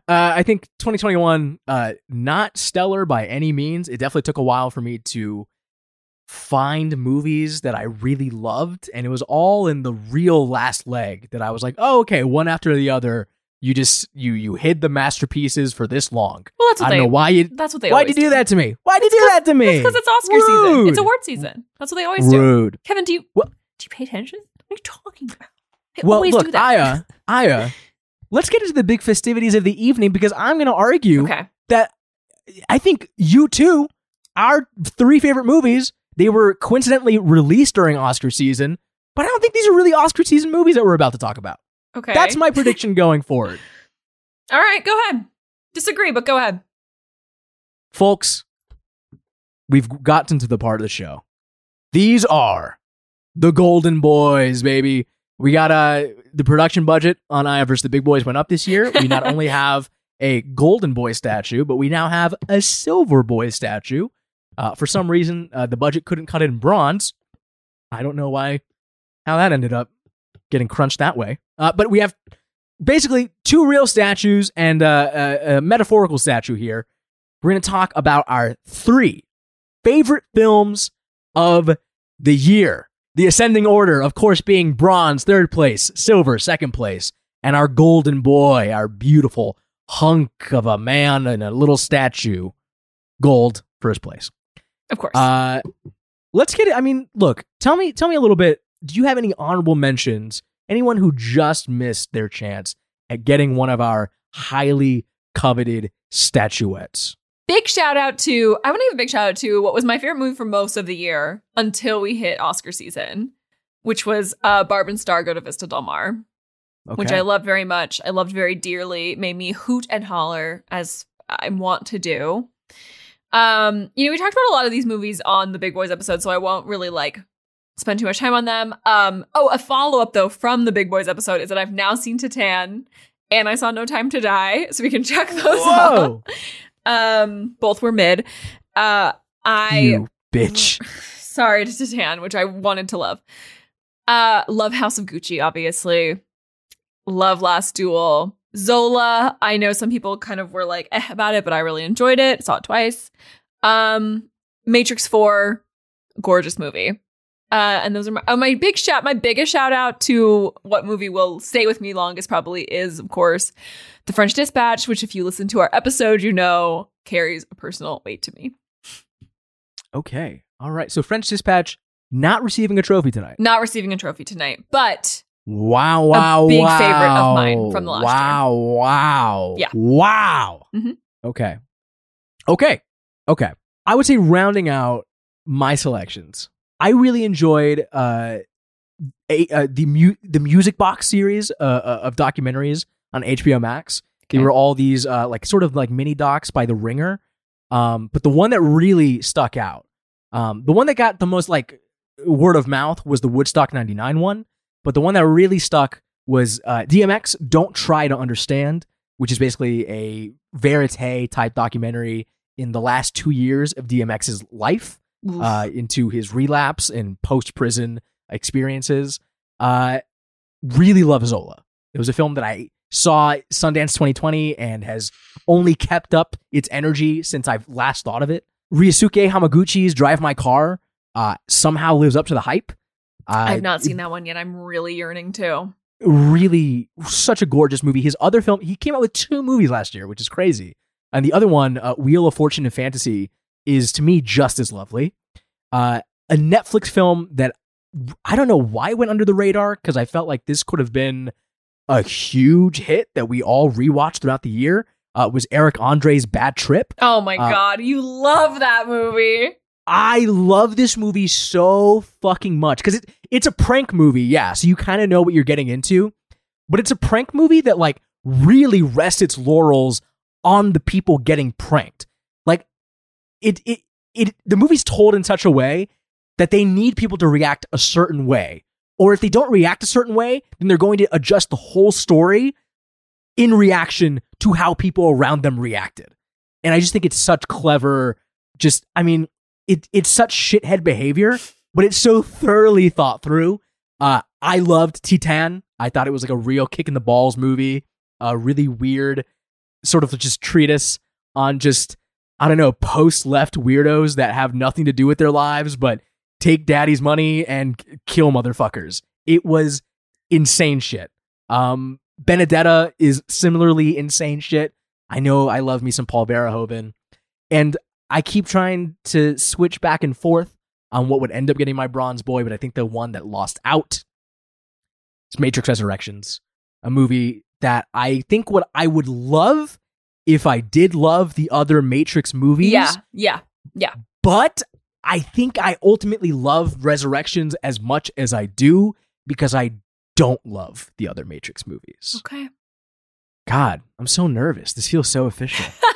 Uh, I think 2021, uh, not stellar by any means. It definitely took a while for me to find movies that I really loved, and it was all in the real last leg that I was like, oh, okay, one after the other. You just you you hid the masterpieces for this long. Well, that's what I they. don't know why you That's what they. why'd you do that to me? Why did you do that to me? Because it's Oscar season. It's Rude. award season. That's what they always do. rude. Kevin, do you What- do you pay attention? What are you talking about? They Well, always look, do that. Aya, Aya, let's get into the big festivities of the evening because I'm going to argue okay. that I think you too, our three favorite movies, they were coincidentally released during Oscar season, but I don't think these are really Oscar season movies that we're about to talk about. Okay. That's my prediction going forward. All right, go ahead. Disagree, but go ahead. Folks, we've gotten to the part of the show. These are the Golden Boys, baby. We got uh, the production budget on Aya vs. the Big Boys went up this year. We not only have a Golden Boy statue, but we now have a Silver Boy statue. Uh, for some reason, uh, the budget couldn't cut it in bronze. I don't know why, how that ended up getting crunched that way. Uh, but we have basically two real statues and uh, a, a metaphorical statue here. We're going to talk about our three favorite films of the year. The ascending order, of course, being bronze, third place, silver, second place, and our golden boy, our beautiful hunk of a man and a little statue, gold, first place. Of course. Uh, let's get it. I mean, look, tell me, tell me a little bit. Do you have any honorable mentions? Anyone who just missed their chance at getting one of our highly coveted statuettes? big shout out to I want to give a big shout out to what was my favorite movie for most of the year until we hit Oscar season, which was uh Barb and Star Go to Vista Del Mar, Okay. which I loved very much. I loved very dearly. Made me hoot and holler as I want to do. Um, you know, we talked about a lot of these movies on the Big Boys episode, so I won't really like spend too much time on them. Um, oh, a follow up though from the Big Boys episode is that I've now seen Titane and I saw No Time to Die, so we can check those Whoa, out. Um, both were mid. Uh, I you bitch. sorry to Titane, which I wanted to love. Uh, love House of Gucci, obviously. Love Last Duel. Zola, I know some people kind of were like eh about it, but I really enjoyed it. Saw it twice. Um, Matrix 4, gorgeous movie. Uh, and those are my, oh, my big shout, my biggest shout out to what movie will stay with me longest probably is, of course, The French Dispatch, which if you listen to our episode, you know carries a personal weight to me. Okay, all right. So French Dispatch not receiving a trophy tonight. Not receiving a trophy tonight, but Wow! Wow! big wow. favorite of mine from the last year. wow, Wow! Yeah. Wow! Mhm. Okay. Okay. Okay. I would say rounding out my selections. I really enjoyed uh, a, uh the mu- the music box series uh, uh, of documentaries on HBO Max. They were all these uh, like sort of like mini docs by The Ringer. Um, but the one that really stuck out, um, the one that got the most like word of mouth was the Woodstock 99 one. But the one that really stuck was uh, DMX Don't Try to Understand, which is basically a verite type documentary in the last two years of DMX's life uh, into his relapse and post prison experiences. Uh, really love Zola. It was a film that I saw Sundance 2020 and has only kept up its energy since I've last thought of it. Ryusuke Hamaguchi's Drive My Car uh, somehow lives up to the hype. Uh, I've not seen that one yet. I'm really yearning to. really such a gorgeous movie. His other film, he came out with two movies last year, which is crazy. And the other one, uh, Wheel of Fortune and Fantasy, is to me just as lovely. Uh, a Netflix film that I don't know why went under the radar because I felt like this could have been a huge hit that we all rewatched throughout the year. Uh, was Eric Andre's Bad Trip. Oh my Uh, god, you love that movie. I love this movie so fucking much because it, it's a prank movie, yeah. So you kind of know what you're getting into, but it's a prank movie that like really rests its laurels on the people getting pranked. Like it, it, it. The movie's told in such a way that they need people to react a certain way, or if they don't react a certain way, then they're going to adjust the whole story in reaction to how people around them reacted. And I just think it's such clever. Just, I mean, it it's such shithead behavior, but it's so thoroughly thought through. Uh, I loved Titane. I thought it was like a real kick in the balls movie. A really weird sort of just treatise on just I don't know post left weirdos that have nothing to do with their lives but take daddy's money and kill motherfuckers. It was insane shit. Um, Benedetta is similarly insane shit. I know I love me some Paul Verhoeven, and I keep trying to switch back and forth on what would end up getting my bronze boy, but I think the one that lost out is Matrix Resurrections, a movie that I think what I would love if I did love the other Matrix movies. Yeah, yeah. Yeah. But I think I ultimately love Resurrections as much as I do because I don't love the other Matrix movies. Okay. God, I'm so nervous. This feels so official.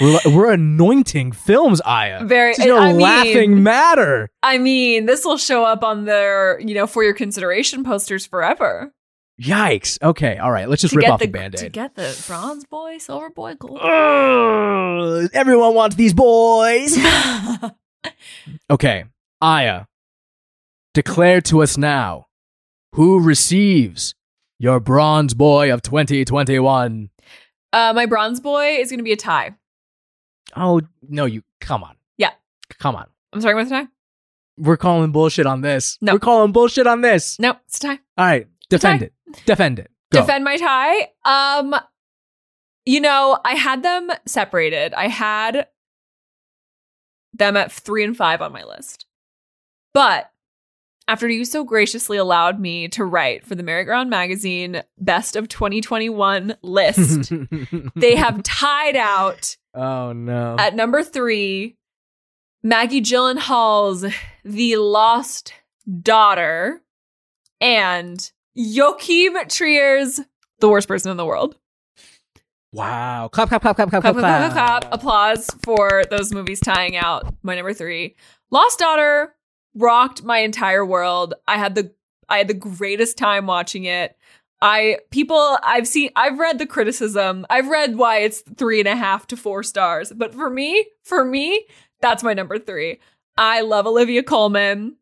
we're, we're anointing films, Aya. Very. This no I mean- laughing matter. I mean, this will show up on their, you know, for your consideration posters forever. Yikes. Okay, all right. Let's just to rip off the the band to get the bronze boy, silver boy, gold. Everyone wants these boys. Okay, Aya, declare to us now who receives your bronze boy of 2021. uh, my bronze boy is going to be a tie. Oh, no, you come on. Yeah. Come on. I'm sorry, with the tie. We're calling bullshit on this. No. We're calling bullshit on this. No, it's a tie. All right, defend it. Defend it. Go. defend my tie. Um, you know, I had them separated. I had them at three and five on my list, but after you so graciously allowed me to write for the Merry-Go-Round magazine best of 2021 list, they have tied out oh no. at number three Maggie Gyllenhaal's The Lost Daughter and Joachim Trier's The Worst Person in the World. Wow. Clap, clap, clap, clap, clap, clap, clap, clap, clap, clap. Applause for those movies tying out my number three. Lost Daughter rocked my entire world. I had the I had the greatest time watching it. I people I've seen I've read the criticism. I've read why it's three and a half to four stars. But for me, for me, that's my number three. I love Olivia Colman.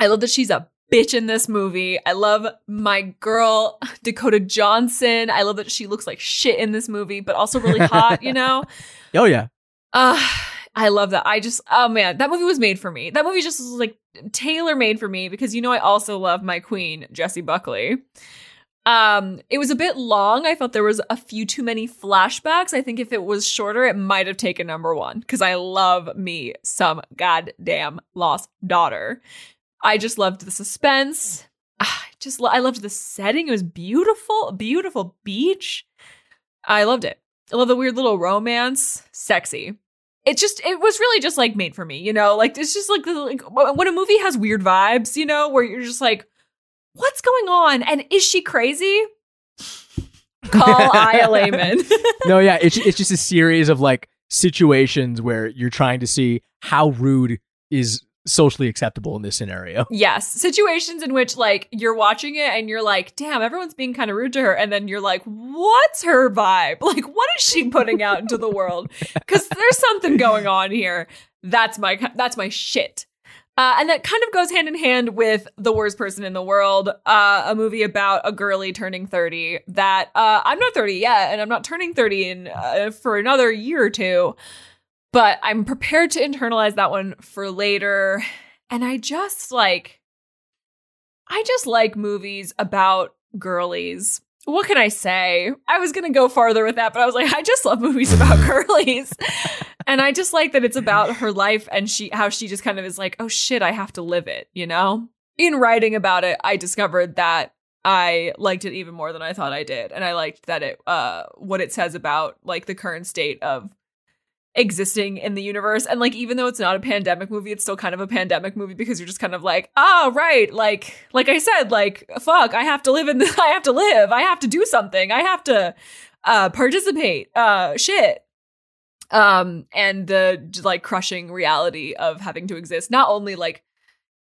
I love that she's a bitch in this movie. I love my girl Dakota Johnson. I love that she looks like shit in this movie, but also really hot, you know? Oh yeah. Uh I love that. I just oh man, that movie was made for me. That movie just was like tailor made for me because you know I also love my queen, Jessie Buckley. Um, it was a bit long. I felt there was a few too many flashbacks. I think if it was shorter, it might have taken number one because I love me some goddamn lost daughter. I just loved the suspense. Ah, I just I loved the setting. It was beautiful, beautiful beach. I loved it. I love the weird little romance. Sexy. It just it was really just like made for me, you know? Like it's just like, like when a movie has weird vibes, you know, where you're just like, what's going on? And is she crazy? Call I a layman. no, yeah, it's it's just a series of like situations where you're trying to see how rude is socially acceptable in this scenario. Yes, situations in which like you're watching it and you're like, "Damn, everyone's being kind of rude to her," and then you're like, "What's her vibe? Like, what is she putting out into the world? Because there's something going on here." That's my that's my shit. Uh, and that kind of goes hand in hand with The Worst Person in the World, uh, a movie about a girly turning 30 that uh, I'm not 30 yet, and I'm not turning 30 in uh, for another year or two, but I'm prepared to internalize that one for later. And I just like, I just like movies about girlies. What can I say? I was going to go farther with that, but I was like, I just love movies about girlies. and I just like that it's about her life and she how she just kind of is like, "Oh shit, I have to live it," you know? In writing about it, I discovered that I liked it even more than I thought I did. And I liked that it uh what it says about like the current state of existing in the universe. And like even though it's not a pandemic movie it's still kind of a pandemic movie because you're just kind of like oh right like like i said like fuck i have to live in this i have to live i have to do something i have to uh participate uh shit. Um and the like crushing reality of having to exist. Not only like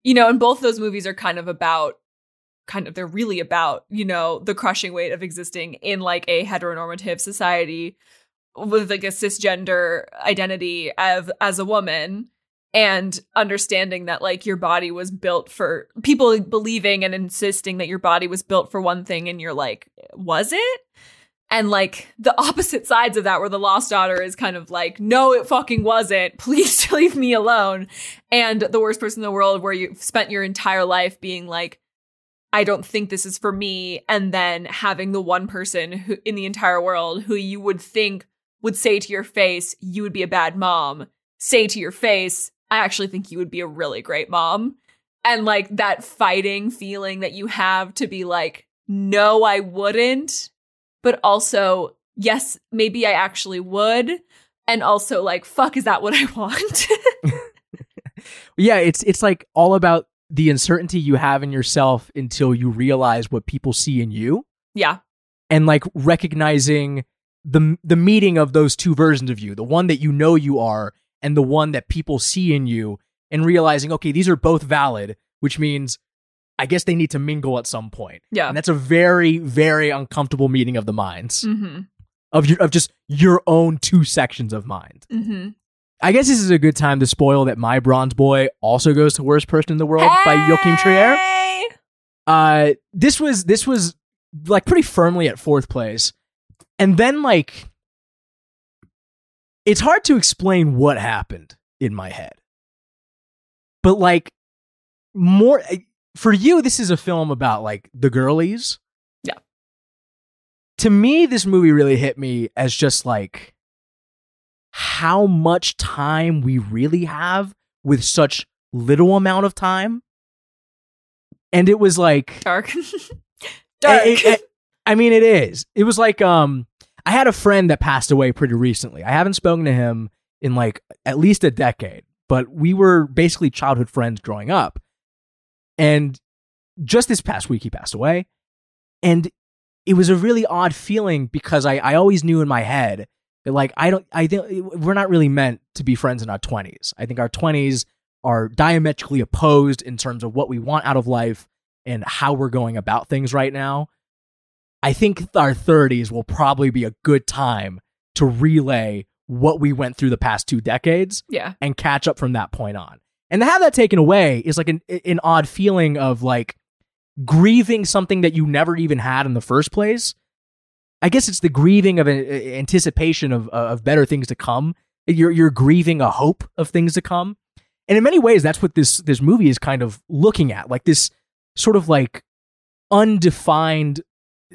you know and both those movies are kind of about kind of they're really about you know the crushing weight of existing in like a heteronormative society with like a cisgender identity of as a woman and understanding that like your body was built for people believing and insisting that your body was built for one thing and you're like was it and like the opposite sides of that, where the lost daughter is kind of like, no, it fucking wasn't. Please leave me alone. And the worst person in the world, where you've spent your entire life being like, I don't think this is for me. And then having the one person who in the entire world who you would think would say to your face, you would be a bad mom, say to your face, I actually think you would be a really great mom. And like that fighting feeling that you have to be like, no, I wouldn't but also, yes, maybe I actually would. And also, like, fuck, is that what I want? yeah, it's it's like all about the uncertainty you have in yourself until you realize what people see in you. Yeah. And like recognizing the the meeting of those two versions of you, the one that you know you are and the one that people see in you and realizing, okay, these are both valid, which means I guess they need to mingle at some point. Yeah. And that's a very, very uncomfortable meeting of the minds. Mm-hmm. Of your of just your own two sections of mind. Mm-hmm. I guess this is a good time to spoil that my bronze boy also goes to worst person in the world hey! by Joachim Trier. Uh this was this was like pretty firmly at fourth place. And then like it's hard to explain what happened in my head. But like more eh, for you, this is a film about like the girlies. Yeah. To me, this movie really hit me as just like how much time we really have with such little amount of time. And it was like dark. Eh, eh, dark. It, it, I mean, it is. It was like um, I had a friend that passed away pretty recently. I haven't spoken to him in like at least a decade, but we were basically childhood friends growing up. And just this past week, he passed away. And it was a really odd feeling because I, I always knew in my head that like I don't I think we're not really meant to be friends in our 20s. I think our 20s are diametrically opposed in terms of what we want out of life and how we're going about things right now. I think our 30s will probably be a good time to relay what we went through the past two decades Yeah. and catch up from that point on. And to have that taken away is like an an odd feeling of like grieving something that you never even had in the first place. I guess it's the grieving of an anticipation of uh, of better things to come. You're you're grieving a hope of things to come. And in many ways that's what this this movie is kind of looking at. Like this sort of like undefined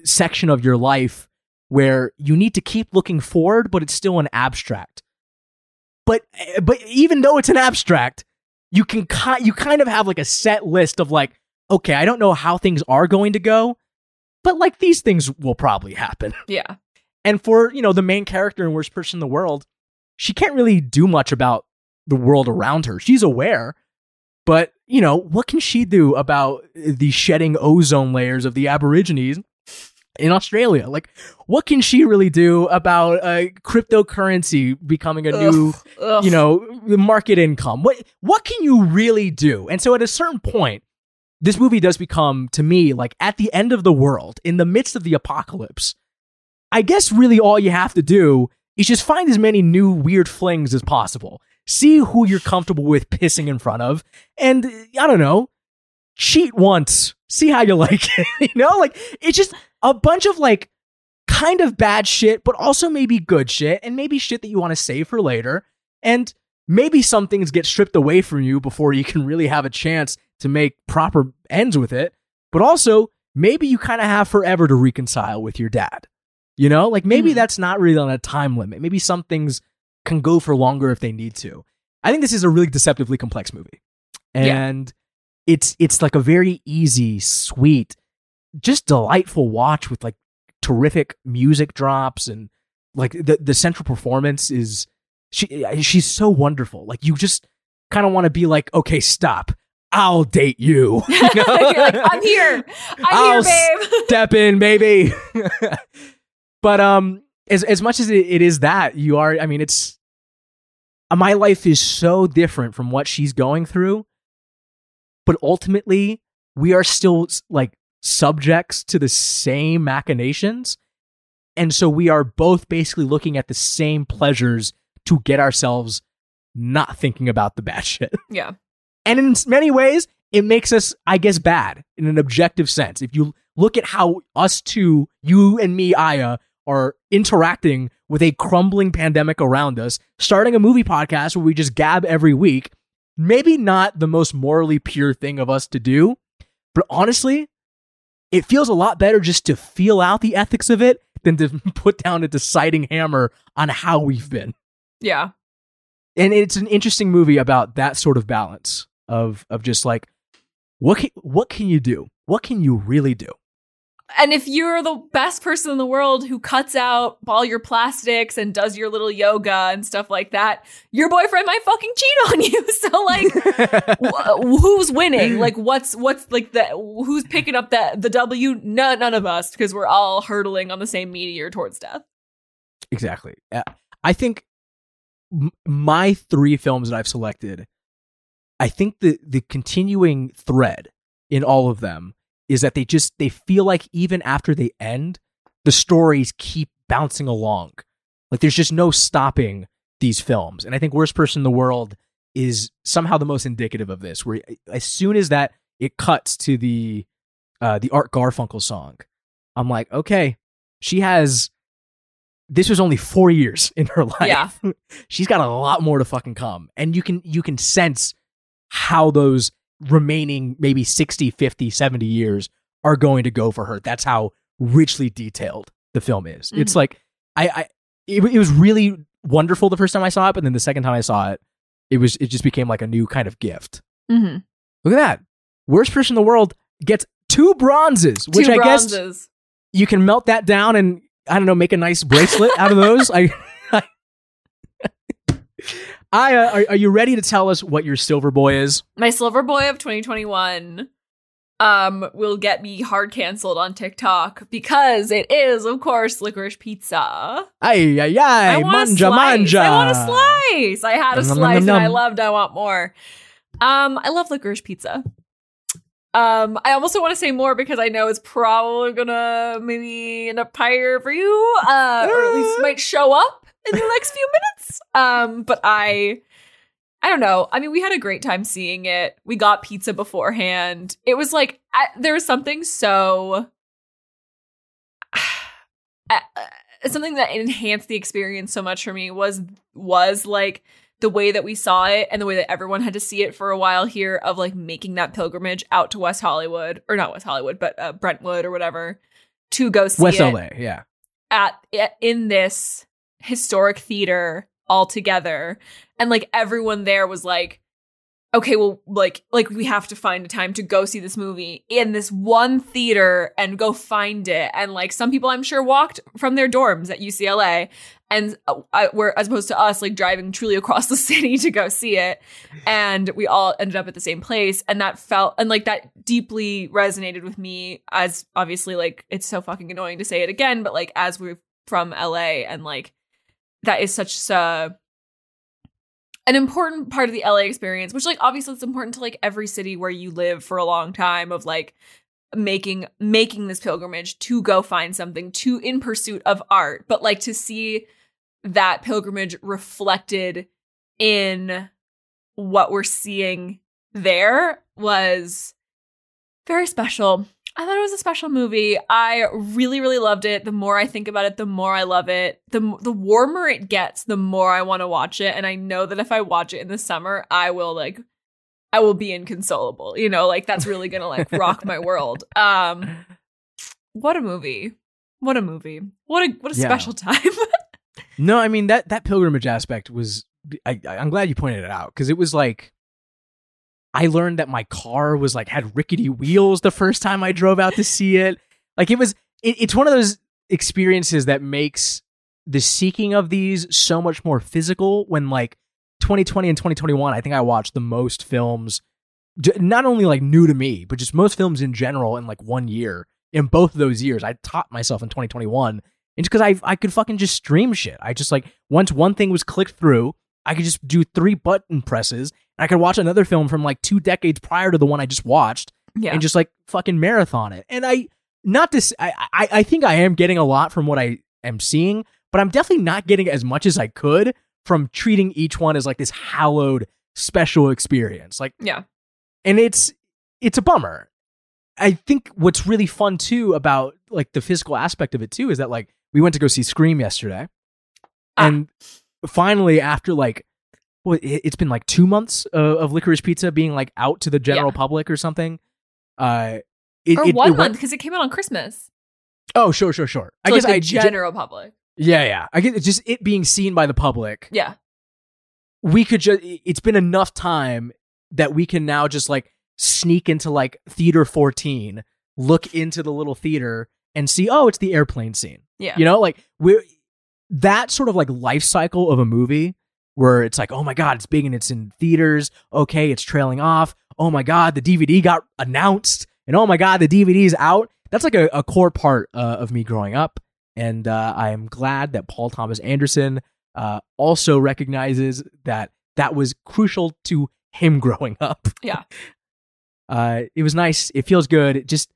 section of your life where you need to keep looking forward but it's still an abstract. But eh, but even though it's an abstract, you can ki- you kind of have like a set list of like okay, I don't know how things are going to go, but like these things will probably happen. Yeah. And for, you know, the main character and worst person in the world, she can't really do much about the world around her. She's aware, but, you know, what can she do about the shedding ozone layers of the Aborigines in Australia? Like, what can she really do about uh, cryptocurrency becoming a new Ugh, ugh. you know market income? What what can you really do? And so at a certain point this movie does become to me like at the end of the world in the midst of the apocalypse i guess really all you have to do is just find as many new weird flings as possible. See who you're comfortable with pissing in front of and i don't know cheat once. See how you like it you know? Like it's just a bunch of like kind of bad shit but also maybe good shit and maybe shit that you want to save for later and maybe some things get stripped away from you before you can really have a chance to make proper ends with it. But also, maybe you kind of have forever to reconcile with your dad. You know, like maybe Mhm. that's not really on a time limit. Maybe some things can go for longer if they need to. I think this is a really deceptively complex movie. Yeah. And it's it's like a very easy, sweet, just delightful watch with like terrific music drops and like the the central performance is she she's so wonderful. Like you just kind of want to be like, okay, stop. I'll date you. You know? You're like, I'm here. I'm I'll here, babe. Step in, baby. but um, as as much as it, it is that you are, I mean, it's my life is so different from what she's going through. But ultimately, we are still like subjects to the same machinations. And so we are both basically looking at the same pleasures to get ourselves not thinking about the bad shit. Yeah. And in many ways, it makes us, I guess, bad in an objective sense. If you look at how us two, you and me, Aya, are interacting with a crumbling pandemic around us, starting a movie podcast where we just gab every week, maybe not the most morally pure thing of us to do, but honestly, it feels a lot better just to feel out the ethics of it than to put down a deciding hammer on how we've been Yeah. and it's an interesting movie about that sort of balance of of just like what can, what can you do? What can you really do? And if you're the best person in the world who cuts out all your plastics and does your little yoga and stuff like that, your boyfriend might fucking cheat on you. So like wh- who's winning? Like what's what's like the who's picking up that the W? No, none of us because we're all hurtling on the same meteor towards death. exactly. Uh, I think m- my three films that I've selected, I think the the continuing thread in all of them is that they just they feel like even after they end, the stories keep bouncing along. Like there's just no stopping these films. And I think Worst Person in the World is somehow the most indicative of this, where as soon as that it cuts to the uh the Art Garfunkel song, I'm like, okay, she has this was only four years in her life. Yeah. She's got a lot more to fucking come. And you can you can sense how those remaining maybe 60, 50, 70 years are going to go for her. That's how richly detailed the film is. It's Mhm. like I, I it, it was really wonderful the first time I saw it, but then the second time I saw it, it was it just became like a new kind of gift. Mm-hmm. Look at that. Worst person in the world gets two bronzes, which Two I guess bronzes. you can melt that down and I don't know, make a nice bracelet out of those. I, I uh, are, are you ready to tell us what your silver boy is? My silver boy of 2021 um will get me hard canceled on TikTok because it is, of course, licorice pizza. Ay, ay, ay, I want a manja, slice. manja. I want a slice. I had a Nom, nom, slice nom, and I loved. I want more. Um, I love licorice pizza. Um, I also want to say more because I know it's probably gonna maybe end up higher for you, uh, or at least might show up in the next few minutes. Um, but I, I don't know. I mean, we had a great time seeing it. We got pizza beforehand. It was like I, there was something so. uh, something that enhanced the experience so much for me was was like the way that we saw it and the way that everyone had to see it for a while here of like making that pilgrimage out to West Hollywood or not West Hollywood but uh, Brentwood or whatever to go see West it LA, yeah. at in this historic theater all together and like everyone there was like okay well like like we have to find a time to go see this movie in this one theater and go find it. And like some people i'm sure walked from their dorms at ucla and uh, I, where as opposed to us like driving truly across the city to go see it. And we all ended up at the same place. And that felt and like that deeply resonated with me as obviously like it's so fucking annoying to say it again but like as we're from la and like that is such a an important part of the LA experience, which like obviously it's important to like every city where you live for a long time of like making making this pilgrimage to go find something to in pursuit of art, but like to see that pilgrimage reflected in what we're seeing there was very special. I thought it was a special movie. I really, really loved it. The more I think about it, the more I love it. The the warmer it gets, the more I want to watch it. And I know that if I watch it in the summer, I will like, I will be inconsolable. You know, like that's really gonna like rock my world. Um, what a movie! What a movie! What a what a Yeah. special time. No, I mean that that pilgrimage aspect was. I, I- I'm glad you pointed it out because it was like. I learned that my car was like had rickety wheels the first time I drove out to see it. Like it was. It, it's one of those experiences that makes the seeking of these so much more physical. When like 2020 and 2021, I think I watched the most films, not only like new to me, but just most films in general in like one year. In both of those years, I taught myself in 2021 and just because I I could fucking just stream shit. I just like once one thing was clicked through, I could just do three button presses and I could watch another film from like two decades prior to the one I just watched yeah, and just like fucking marathon it. And I not this I, I I think I am getting a lot from what I am seeing, but I'm definitely not getting as much as I could from treating each one as like this hallowed special experience. Like yeah, and it's it's a bummer. I think what's really fun too about like the physical aspect of it too is that like we went to go see Scream yesterday, Ah. and finally after like well it, it's been like two months of, of Licorice Pizza being like out to the general Yeah. public or something. Uh, it, or it- one it month because it came out on Christmas. Oh, sure, sure, sure. I To, guess like, the I general public. yeah, yeah. I guess it's just it being seen by the public. Yeah, we could just it's been enough time that we can now just like sneak into like theater 14 look into the little theater and see oh it's the airplane scene yeah, you know like we're that sort of like life cycle of a movie where it's like oh my god it's big and it's in theaters. Okay it's trailing off. Oh my god the dvd got announced. And oh my god the dvd is out. That's like a, a core part uh, of me growing up. And uh, i am glad that paul thomas anderson uh, also recognizes that that was crucial to him growing up. Yeah. uh, it was nice. It feels good. It just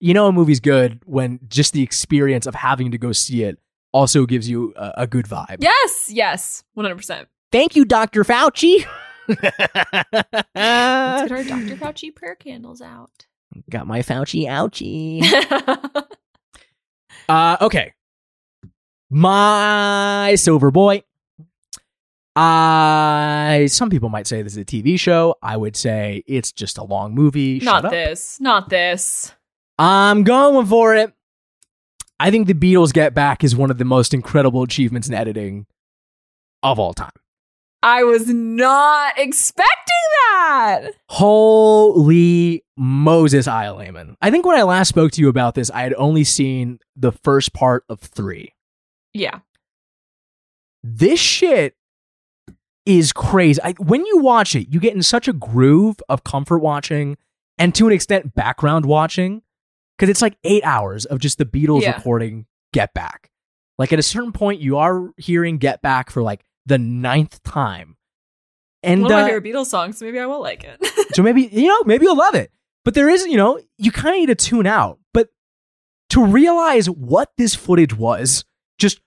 you know a movie's good when just the experience of having to go see it also gives you a, a good vibe yes, yes, one hundred percent. Thank you, Dr. Fauci. Let's get our Dr. Fauci prayer candles out. Got my Fauci ouchie. uh, okay. My silver boy. I some people might say this is a TV show. I would say it's just a long movie. Shut not up. this, not this. I'm going for it. I think the Beatles Get Back is one of the most incredible achievements in editing of all time. I was not expecting that. Holy Moses, Isle Layman. I think when I last spoke to you about this, I had only seen the first part of three. Yeah, This shit is crazy. I, when you watch it, you get in such a groove of comfort watching and to an extent background watching because it's like eight hours of just the Beatles Yeah. recording Get Back. Like at a certain point, you are hearing Get Back for like the ninth time. And One of my uh, favorite Beatles songs, so maybe I will like it. so maybe, you know, maybe you'll love it. But there is, you know, you kind of need to tune out. But to realize what this footage was, just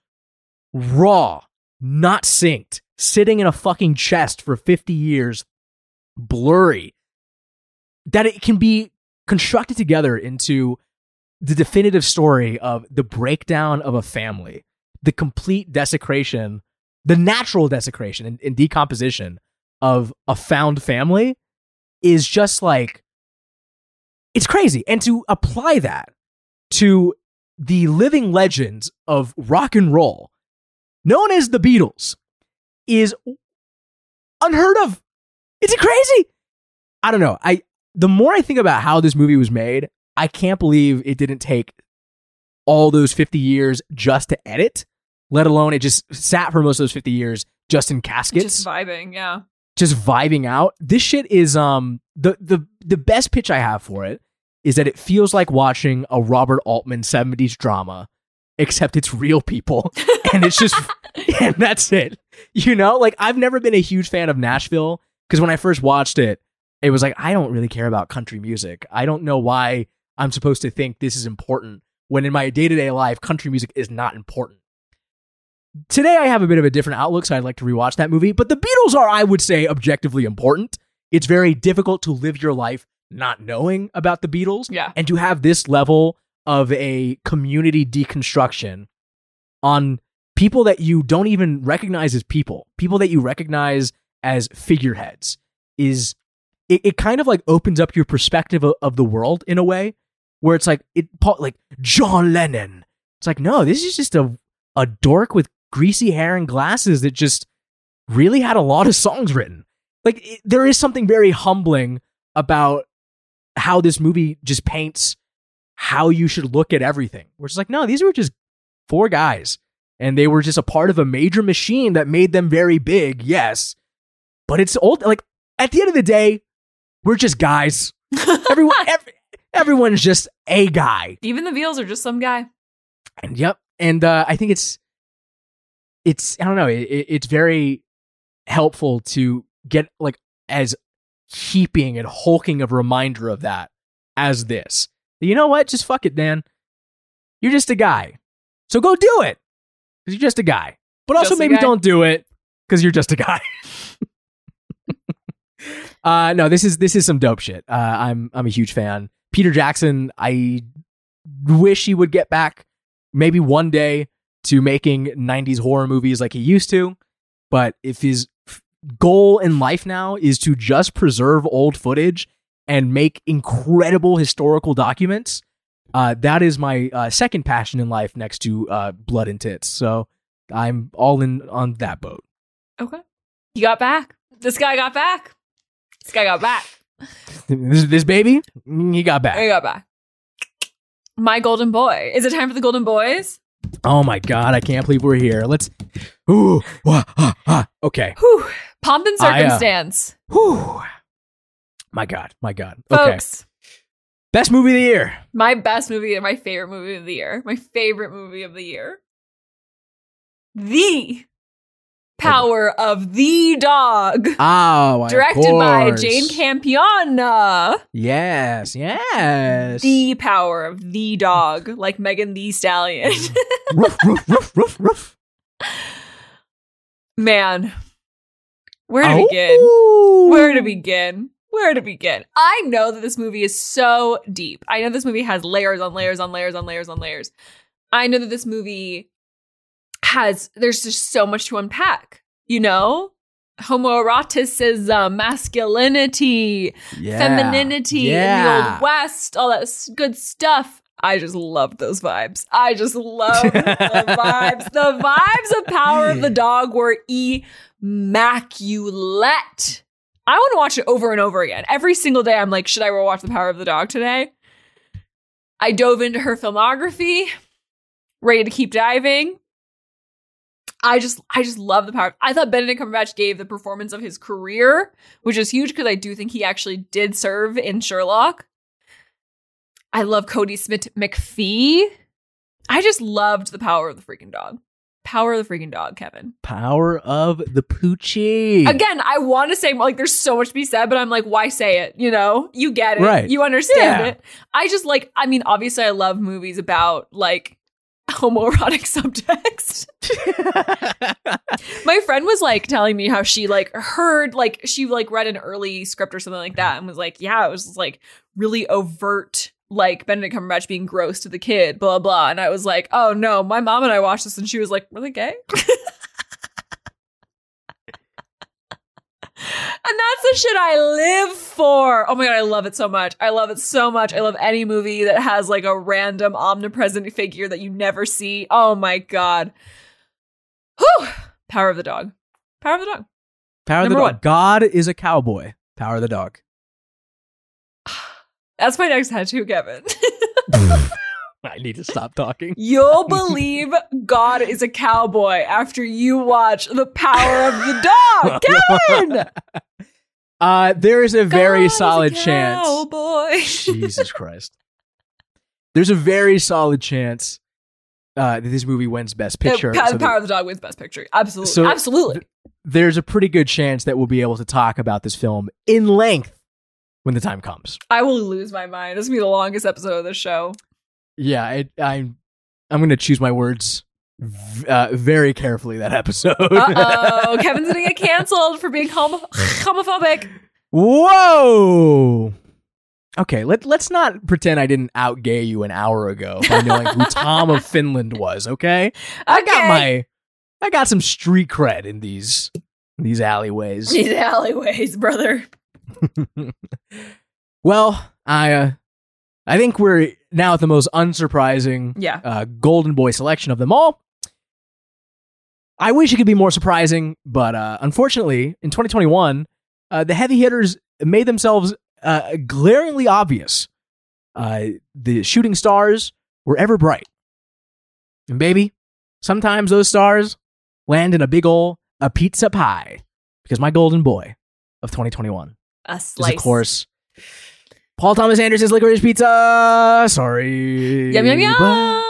raw, not synced, sitting in a fucking chest for 50 years, blurry, that it can be constructed together into the definitive story of the breakdown of a family, the complete desecration, the natural desecration and, and decomposition of a found family is just like it's crazy. And to apply that to the living legends of rock and roll, known as the Beatles, is unheard of. It's crazy. I don't know. I the more I think about how this movie was made, I can't believe it didn't take all those 50 years just to edit, let alone it just sat for most of those 50 years just in caskets Just vibing, yeah. just vibing out. This shit is um the the the best pitch I have for it is that it feels like watching a Robert Altman 70s drama except it's real people and it's just and that's it. You know, like I've never been a huge fan of Nashville because when I first watched it, it was like I don't really care about country music. I don't know why I'm supposed to think this is important when in my day-to-day life country music is not important. Today I have a bit of a different outlook, so I'd like to rewatch that movie. But the Beatles are, I would say, objectively important. It's very difficult to live your life not knowing about the Beatles Yeah. and to have this level of a community deconstruction on people that you don't even recognize as people, people that you recognize as figureheads, is it, it kind of like opens up your perspective of, of the world in a way where it's like it like John Lennon. It's like no, this is just a a dork with greasy hair and glasses that just really had a lot of songs written. Like it, there is something very humbling about how this movie just paints how you should look at everything. Where it's like, no, these were just four guys, and they were just a part of a major machine that made them very big. Yes, but it's old. Like at the end of the day, we're just guys. Everyone, every, everyone's just a guy. Even the Beatles are just some guy. And yep. And uh, I think it's it's I don't know. It, it- it's very helpful to get like as heaping and hulking of a reminder of that as this. You know what? Just fuck it, Dan. You're just a guy, so go do it because you're just a guy. But also maybe guy. don't do it because you're just a guy. uh no, this is this is some dope shit. Uh, I'm I'm a huge fan. Peter Jackson. I wish he would get back maybe one day to making 90s horror movies like he used to. But if his goal in life now is to just preserve old footage and make incredible historical documents, uh, that is my uh, second passion in life next to uh, blood and tits. So I'm all in on that boat. Okay. He got back. This guy got back. This guy got back. This, this baby, he got back. He got back. My golden boy. Is it time for the golden boys? Oh my god, I can't believe we're here. Let's. Ooh, wah, ah, ah. Okay. Whew. Pomp and I, uh, circumstance. Whew. My god, my god. Okay. Best movie of the year. my best movie and my favorite movie of the year. My favorite movie of the year. The Power of the Dog. Oh, Directed by. Jane Campion. Yes, yes. The Power of the Dog, like Megan Thee Stallion. roof, roof, roof, roof, roof. Man, where to begin? Oh. Where to begin? Where to begin? I know that this movie is so deep. I know this movie has layers on layers on layers on layers on layers. I know that this movie has, there's just so much to unpack, you know? Homoeroticism, uh, masculinity, Yeah. femininity in the Old West, all that good stuff. I just love those vibes. I just love the vibes. The vibes of Power of the Dog were immaculate. I want to watch it over and over again. Every single day, I'm like, should I watch The Power of the Dog today? I dove into her filmography, ready to keep diving. I just I just love the power. I thought Benedict Cumberbatch gave the performance of his career, which is huge because I do think he actually did serve in Sherlock. I love Kodi Smit-McPhee. I just loved the power of the freaking dog. Power of the freaking dog, Kevin. Power of the Poochie. Again, I want to say like there's so much to be said, but I'm like, why say it? You know, you get it, Right. You understand Yeah. it. I just like, I mean, obviously, I love movies about like homoerotic subtext. My friend was like telling me how she like heard like she like read an early script or something like that and was like, yeah, it was like really overt. Like Benedict Cumberbatch being gross to the kid, blah blah. And I was like, "Oh no!" My mom and I watched this, and she was like, "Were they gay?" And that's the shit I live for. Oh my god, I love it so much. I love it so much. I love any movie that has like a random omnipresent figure that you never see. Oh my god. Whew. Power of the dog. Power of the dog. Power of the dog. one. God is a cowboy. Power of the dog. That's my next tattoo, Kevin. I need to stop talking. You'll believe God is a cowboy after you watch The Power of the Dog. Kevin! Uh, there is a very God is a solid chance. Cowboy. Jesus Christ. There's a very solid chance uh, that this movie wins Best Picture. Uh, Pa- so Power of the Dog wins Best Picture. Absolutely. So- Absolutely. there's a pretty good chance that we'll be able to talk about this film in length when the time comes. I will lose my mind. This will be the longest episode of the show. Yeah, I, I'm I'm going to choose my words v- uh, very carefully that episode. Uh oh, Kevin's gonna get canceled for being homo- homophobic. Whoa. Okay, let let's not pretend I didn't outgay you an hour ago by knowing who Tom of Finland was. Okay, I got Okay. my I got some street cred in these in these alleyways. These alleyways, brother. well, I uh, I think we're now at the most unsurprising Yeah. uh, Golden Boy selection of them all. I wish it could be more surprising, but uh, unfortunately, in 2021, uh, the heavy hitters made themselves uh, glaringly obvious. Uh, the shooting stars were ever bright. And baby, sometimes those stars land in a big ol' a pizza pie. Because my golden boy of 2021 A is, of course, Paul Thomas Anderson's Licorice Pizza. Sorry. Yum yum but- yum.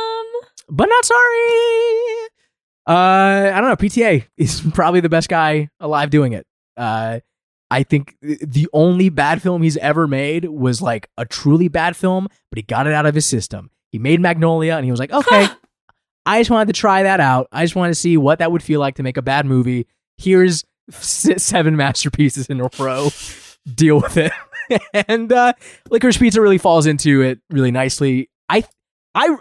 but not sorry. Uh, I don't know. PTA is probably the best guy alive doing it. Uh, I think the only bad film he's ever made was like a truly bad film, but he got it out of his system. He made Magnolia, and he was like, okay, I just wanted to try that out. I just wanted to see what that would feel like to make a bad movie. Here's seven masterpieces in a row. Deal with it. and uh, Licorice Pizza really falls into it really nicely. I, I,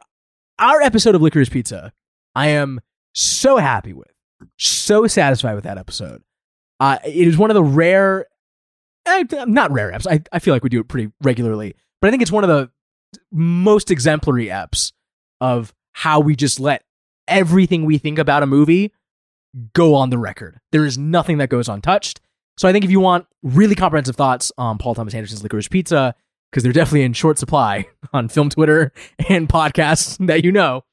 our episode of Licorice Pizza, I am so happy with, so satisfied with that episode. Uh, it is one of the rare, eh, not rare apps. I, I feel like we do it pretty regularly, but I think it's one of the most exemplary apps of how we just let everything we think about a movie go on the record. There is nothing that goes untouched. So I think if you want really comprehensive thoughts on Paul Thomas Anderson's Licorice Pizza, because they're definitely in short supply on film Twitter and podcasts that you know,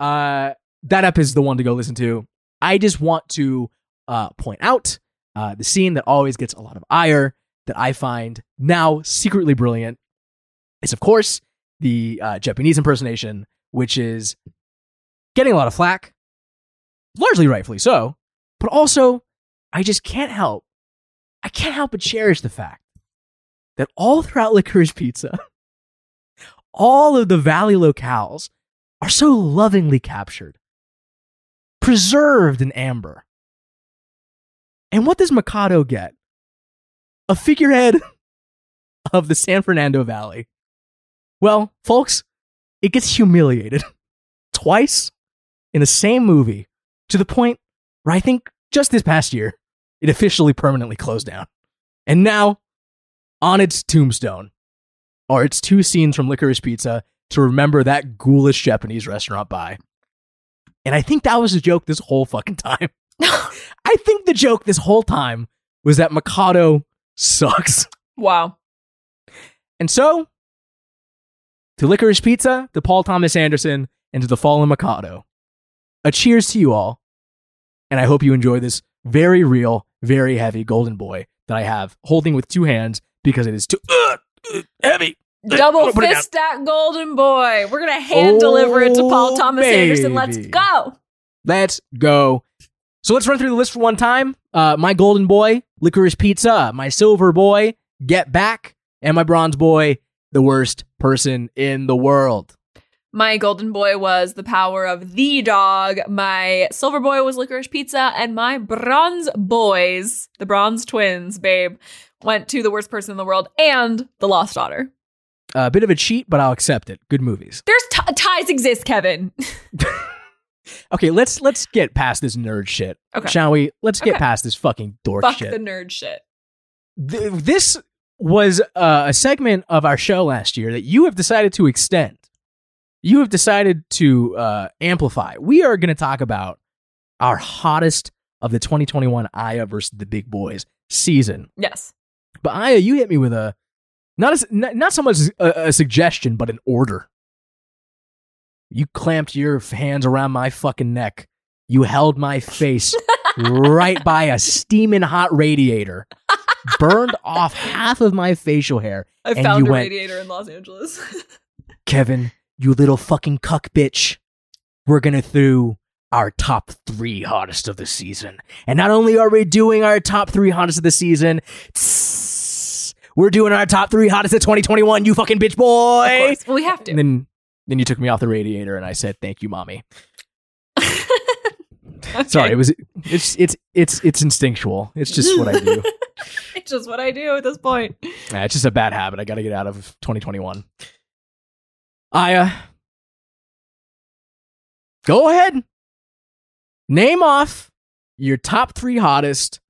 uh, that ep is the one to go listen to. I just want to uh, point out uh, the scene that always gets a lot of ire that I find now secretly brilliant is, of course, the uh, Japanese impersonation, which is getting a lot of flack, largely rightfully so, but also I just can't help, I can't help but cherish the fact that all throughout Licorice Pizza, all of the valley locales are so lovingly captured, preserved in amber. And what does Mikado get? A figurehead of the San Fernando Valley. Well, folks, it gets humiliated twice in the same movie to the point where I think just this past year, it officially permanently closed down. And now, on its tombstone, are its two scenes from Licorice Pizza to remember that ghoulish Japanese restaurant by. And I think that was a joke this whole fucking time. I think the joke this whole time was that Mikado sucks. wow. And so, to Licorice Pizza, to Paul Thomas Anderson, and to the fallen Mikado, a cheers to you all. and I hope you enjoy this very real, very heavy golden boy that I have holding with two hands because it is too uh, uh, heavy. Double fist that golden boy. We're gonna hand deliver it to Paul Oh, Thomas Anderson. Let's go. Let's go. So let's run through the list for one time. Uh, my golden boy, licorice pizza. My silver boy, get back, and my bronze boy, the worst person in the world. My golden boy was the power of the dog. My silver boy was licorice pizza, and my bronze boys, the bronze twins, babe, went to the worst person in the world and the lost daughter. A bit of a cheat, but I'll accept it. Good movies. There's t- ties exist, Kevin. Okay, let's let's get past this nerd shit, Okay. shall we? Let's get Okay. past this fucking dork shit. Fuck shit. the nerd shit. Th- this was uh, a segment of our show last year that you have decided to extend. You have decided to uh, amplify. We are going to talk about our hottest of the 2021 Aya versus the Big Boys season. Yes. But Aya, you hit me with a not a, not, not so much a, a suggestion, but an order. You clamped your hands around my fucking neck. You held my face right by a steaming hot radiator, burned off half of my facial hair. I And found you a went- radiator in Los Angeles. Kevin, you little fucking cuck bitch. We're gonna do our top three hottest of the season. And not only are we doing our top three hottest of the season, tss, we're doing our top three hottest of 2021, you fucking bitch of boy. course. Well, we have to. And then then you took me off the radiator and I said, Thank you, mommy. Okay. Sorry, it was it's it's it's it's instinctual. It's just what I do. it's just what I do at this point. Nah, it's just a bad habit I gotta get out of 2021. Aya. Uh, go ahead. Name off your top three hottest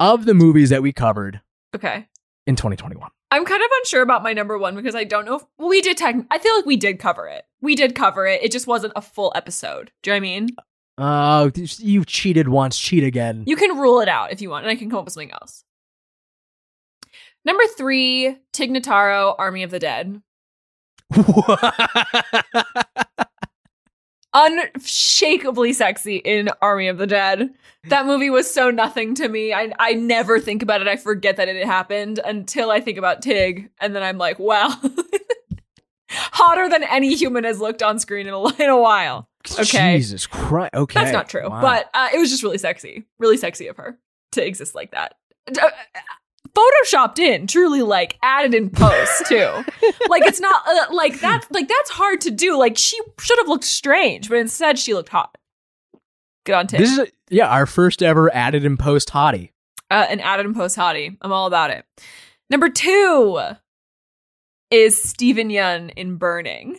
of the movies that we covered Okay. in 2021. I'm kind of unsure about my number one because I don't know if well, we did tech. I feel like we did cover it. We did cover it. It just wasn't a full episode. Do you know what I mean? Uh, oh, you cheated once, cheat again. You can rule it out if you want, and I can come up with something else. Number three, Tig Notaro, Army of the Dead. Unshakably sexy in Army of the Dead. That movie was so nothing to me. I I never think about it. I forget that it happened until I think about Tig, and then I'm like, wow, hotter than any human has looked on screen in a, in a while. Okay. Jesus Christ. Okay. That's not true, Wow. but uh, it was just really sexy, really sexy of her to exist like that. D- uh, photoshopped in, truly like added in post too. like it's not uh, like that's like that's hard to do. Like she should have looked strange, but instead she looked hot. Good on Tig. this is a, yeah, our first ever added in post hottie. uh, an added in post hottie. I'm all about it. Number two is Steven Yeun in Burning.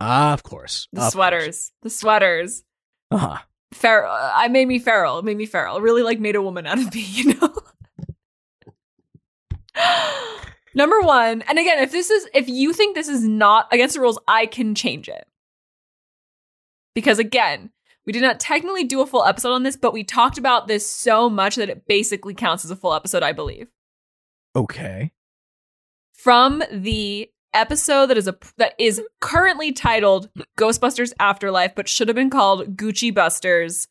Ah, of course. The Of course. sweaters, the sweaters. Uh-huh. Feral. I made me feral. It made me feral. It really like made a woman out of me, you know. Number one, and again, if this is if you think this is not against the rules, I can change it. Because again, we did not technically do a full episode on this, but we talked about this so much that it basically counts as a full episode, I believe. Okay. From the episode that is a that is currently titled Ghostbusters Afterlife, but should have been called Gucci Busters.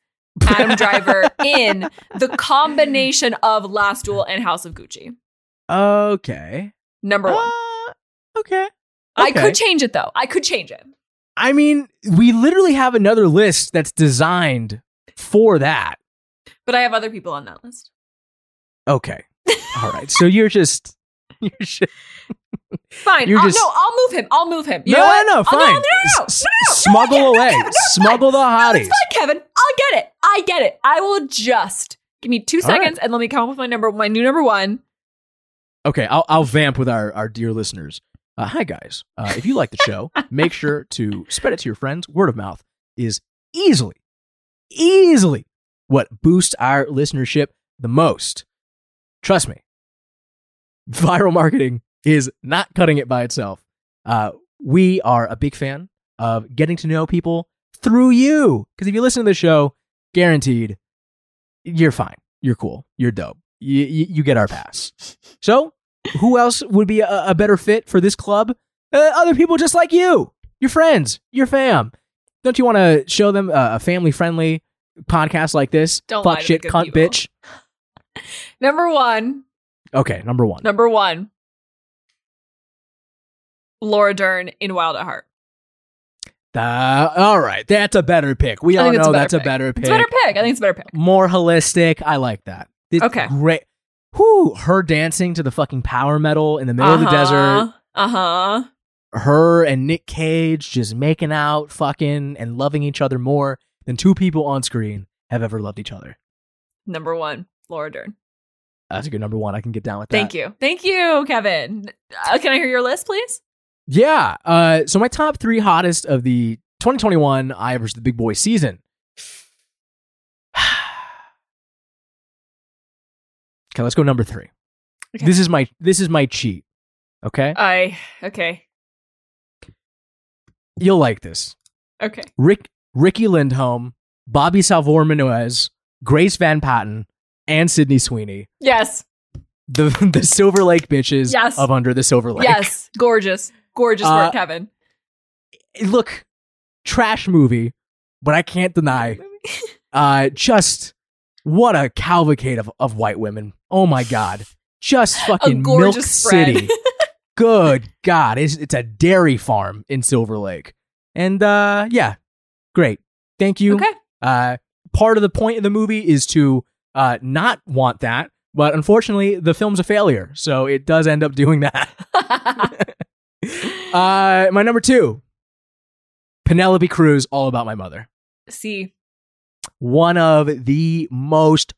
Adam Driver in the combination of Last Duel and House of Gucci. Okay. Number one. Uh, okay. I could change it though. I could change it. I mean, we literally have another list that's designed for that. But I have other people on that list. Okay. All right. So you're just you're just Fine. You're I'll, just- No, I'll move him. I'll move him. You no, know what? no, no, Oh, fine. no, no, no, no, S- no, smuggle no, away. Kevin, smuggle the hotties. No, it's fine, Kevin. I'll get it. I get it. I will just give me two All right. seconds and let me come up with my number, my new number one. Okay, I'll I'll vamp with our our dear listeners. Uh, hi guys. Uh, if you like the show, make sure to spread it to your friends. Word of mouth is easily, easily what boosts our listenership the most. Trust me. Viral marketing is not cutting it by itself. Uh, we are a big fan of getting to know people through you. Because if you listen to the show, guaranteed, you're fine. You're cool. You're dope. You, you, you get our pass. So, who else would be a, a better fit for this club? Uh, other people just like you, your friends, your fam. Don't you want to show them a, a family friendly, podcast like this. Don't lie Fuck shit, cunt, people. bitch. Number one. Okay, number one. Number one. Laura Dern in Wild at Heart. Uh, all right, that's a better pick. We all know a that's a better pick. It's a better pick. I think it's a better pick. More holistic. I like that. It's Okay. great. Whoo, her dancing to the fucking power metal in the middle of the desert. Uh huh. Her and Nick Cage just making out, fucking, and loving each other more than two people on screen have ever loved each other. Number one, Laura Dern. That's a good number one. I can get down with that. Thank you. Thank you, Kevin. Uh, can I hear your list, please? Yeah. Uh, so my top three hottest of the 2021 Aya versus the Big Boy season. Okay, let's go number three. Okay. This is my this is my cheat. Okay, I, okay. you'll like this. Okay. Rick Riki Lindhome, Bobbi Salvör Menuez, Grace Van Patten, and Sydney Sweeney, Yes. the the Silver Lake bitches Yes. of Under the Silver Lake. Yes. Gorgeous. Gorgeous Uh, work, Kevin. Look, trash movie, but I can't deny uh just what a cavalcade of, of white women oh my god. Just fucking milk spread. city. good god. It's, it's a dairy farm in silver lake. And uh yeah. Great. Thank you. Okay. uh part of the point of the movie is to uh not want that but unfortunately the film's a failure. So it does end up doing that. Uh my number two. Penelope cruz all about my mother. See, one of the most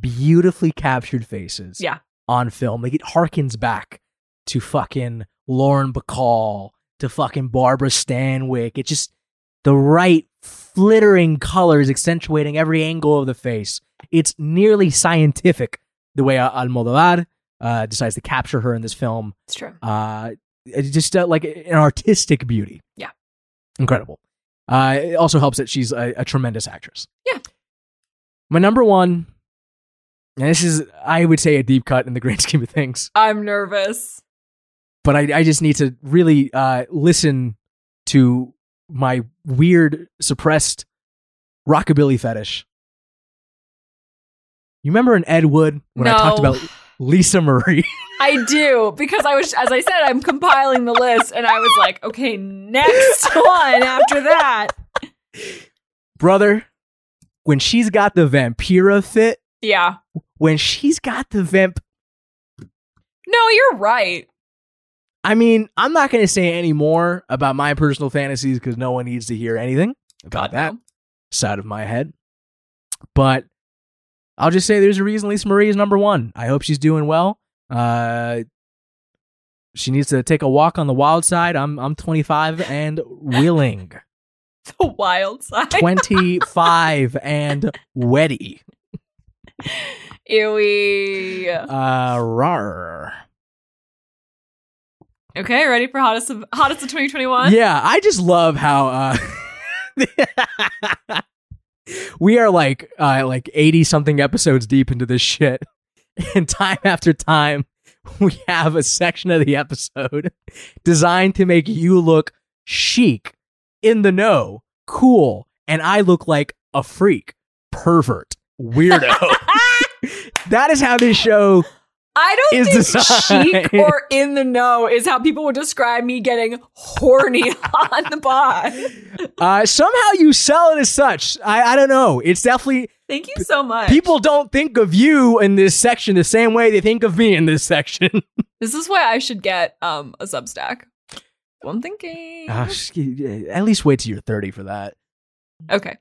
beautifully captured faces Yeah. on film. Like it harkens back to fucking Lauren Bacall, to fucking Barbara Stanwyck. It's just the right flittering colors accentuating every angle of the face. It's nearly scientific the way Almodovar uh, decides to capture her in this film. it's true. Uh, it's just uh, like an artistic beauty. Yeah. Incredible. Uh, it also helps that she's a, a tremendous actress. Yeah. My number one, and this is, I would say, a deep cut in the grand scheme of things, I'm nervous. but I, I just need to really uh, listen to my weird, suppressed rockabilly fetish. You remember in Ed Wood when I talked about Lisa Marie? I do because I was, as I said, I'm compiling the list, and I was like, okay, next one after that. Brother, when she's got the Vampira fit, Yeah. When she's got the vamp No, you're right. I mean, I'm not going to say any more about my personal fantasies because no one needs to hear anything about God, that no. side of my head. But I'll just say there's a reason Lisa Marie is number one. I hope she's doing well. Uh, she needs to take a walk on the wild side. I'm I'm 25 and willing. The wild side. 25 and wetty. Ewy. Uh, rar. Okay, ready for hottest of hottest of 2021? Yeah, I just love how uh we are like uh like 80 something episodes deep into this shit. And time after time we have a section of the episode designed to make you look chic, in the know, cool, and I look like a freak, pervert, weirdo. that is how this show I don't Is think designed. chic or in the know is how people would describe me getting horny on the pod. uh somehow you sell it as such. I I don't know. It's definitely Thank you so much. People don't think of you in this section the same way they think of me in this section. this is why I should get um a Substack. I'm thinking. Sh- at least wait till you're 30 for that. Okay.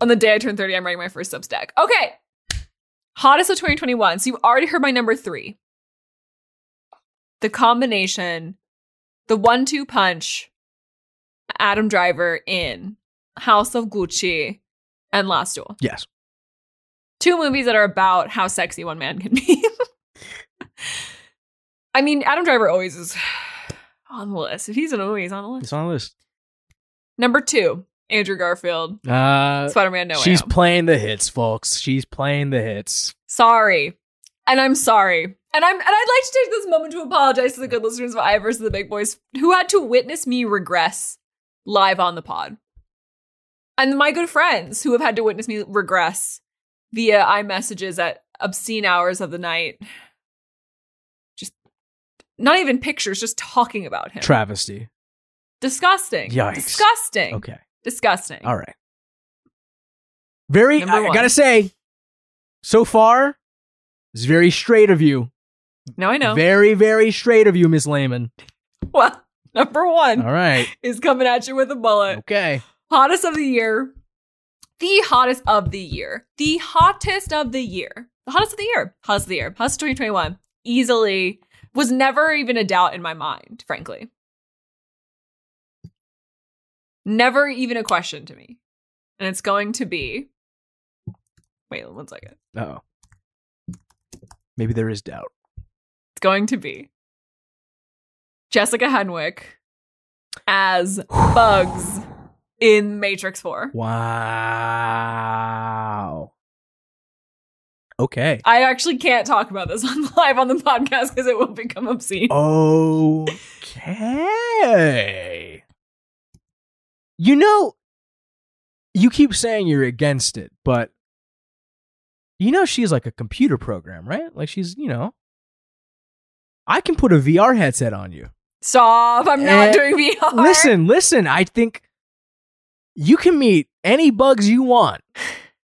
On the day I turn 30, I'm writing my first Substack. Okay. Hottest of 2021. So you already heard my number three. The combination, the one two punch, Adam Driver in House of Gucci and Last Duel. Yes. Two movies that are about how sexy one man can be. I mean, Adam Driver always is on the list. If he's in a movie, he's on the list. He's on the list. Number two, Andrew Garfield, Uh, Spider Man No Way she's Home. playing the hits, folks. She's playing the hits. sorry. And I'm sorry. And I'm and I'd like to take this moment to apologize to the good listeners of Aya versus the Big Boys who had to witness me regress live on the pod. and my good friends who have had to witness me regress via iMessages at obscene hours of the night. Just not even pictures, just talking about him. Travesty. Disgusting. Yikes. Disgusting. Okay. Disgusting. All right. Very, Number I, one. gotta say, so far, it's very straight of you. Now I know. Very, very straight of you, Miss Lehman. well, number one All right. is coming at you with a bullet. Okay. Hottest of the year. The hottest of the year. The hottest of the year. The hottest of the year. Hottest of the year. Hottest of 2021. Easily was never even a doubt in my mind, frankly. Never even a question to me. And it's going to be. Wait one second. Oh. Maybe there is doubt. It's going to be Jessica Henwick as Bugs in Matrix 4. Wow. Okay. I actually can't talk about this on live on the podcast because it will become obscene. Okay. You know, you keep saying you're against it, but you know she's like a computer program, right? Like she's, you know, I can put a VR headset on you. Stop! I'm not Eh, doing VR. Listen, listen, I think you can meet any bugs you want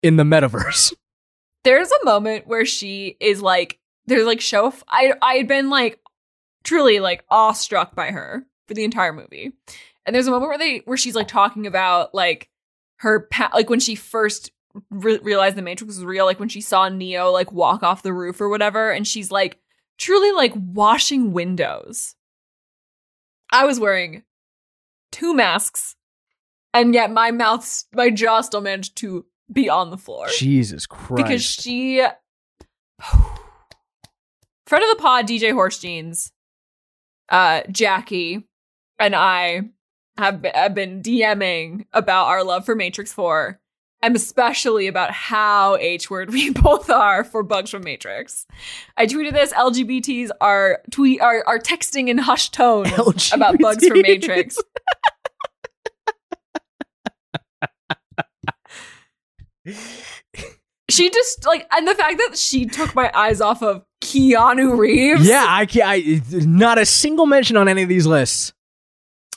in the metaverse. there's a moment where she is like, there's like show. F- I I had been like truly like awestruck by her for the entire movie, and there's a moment where they where she's like talking about like her pa- like when she first re- realized the Matrix was real, like when she saw Neo like walk off the roof or whatever, and she's like truly like washing windows. I was wearing two masks, and yet my mouth, my jaw still managed to be on the floor Jesus Christ. because she friend of the pod dj horse jeans uh jackie and i have been, have been dming about our love for matrix 4 and especially about how h-word we both are for bugs from matrix i tweeted this lgbts are tweet are, are texting in hushed tones about bugs from matrix she just like and the fact that she took my eyes off of keanu reeves Yeah, I can't. I, not a single mention on any of these lists.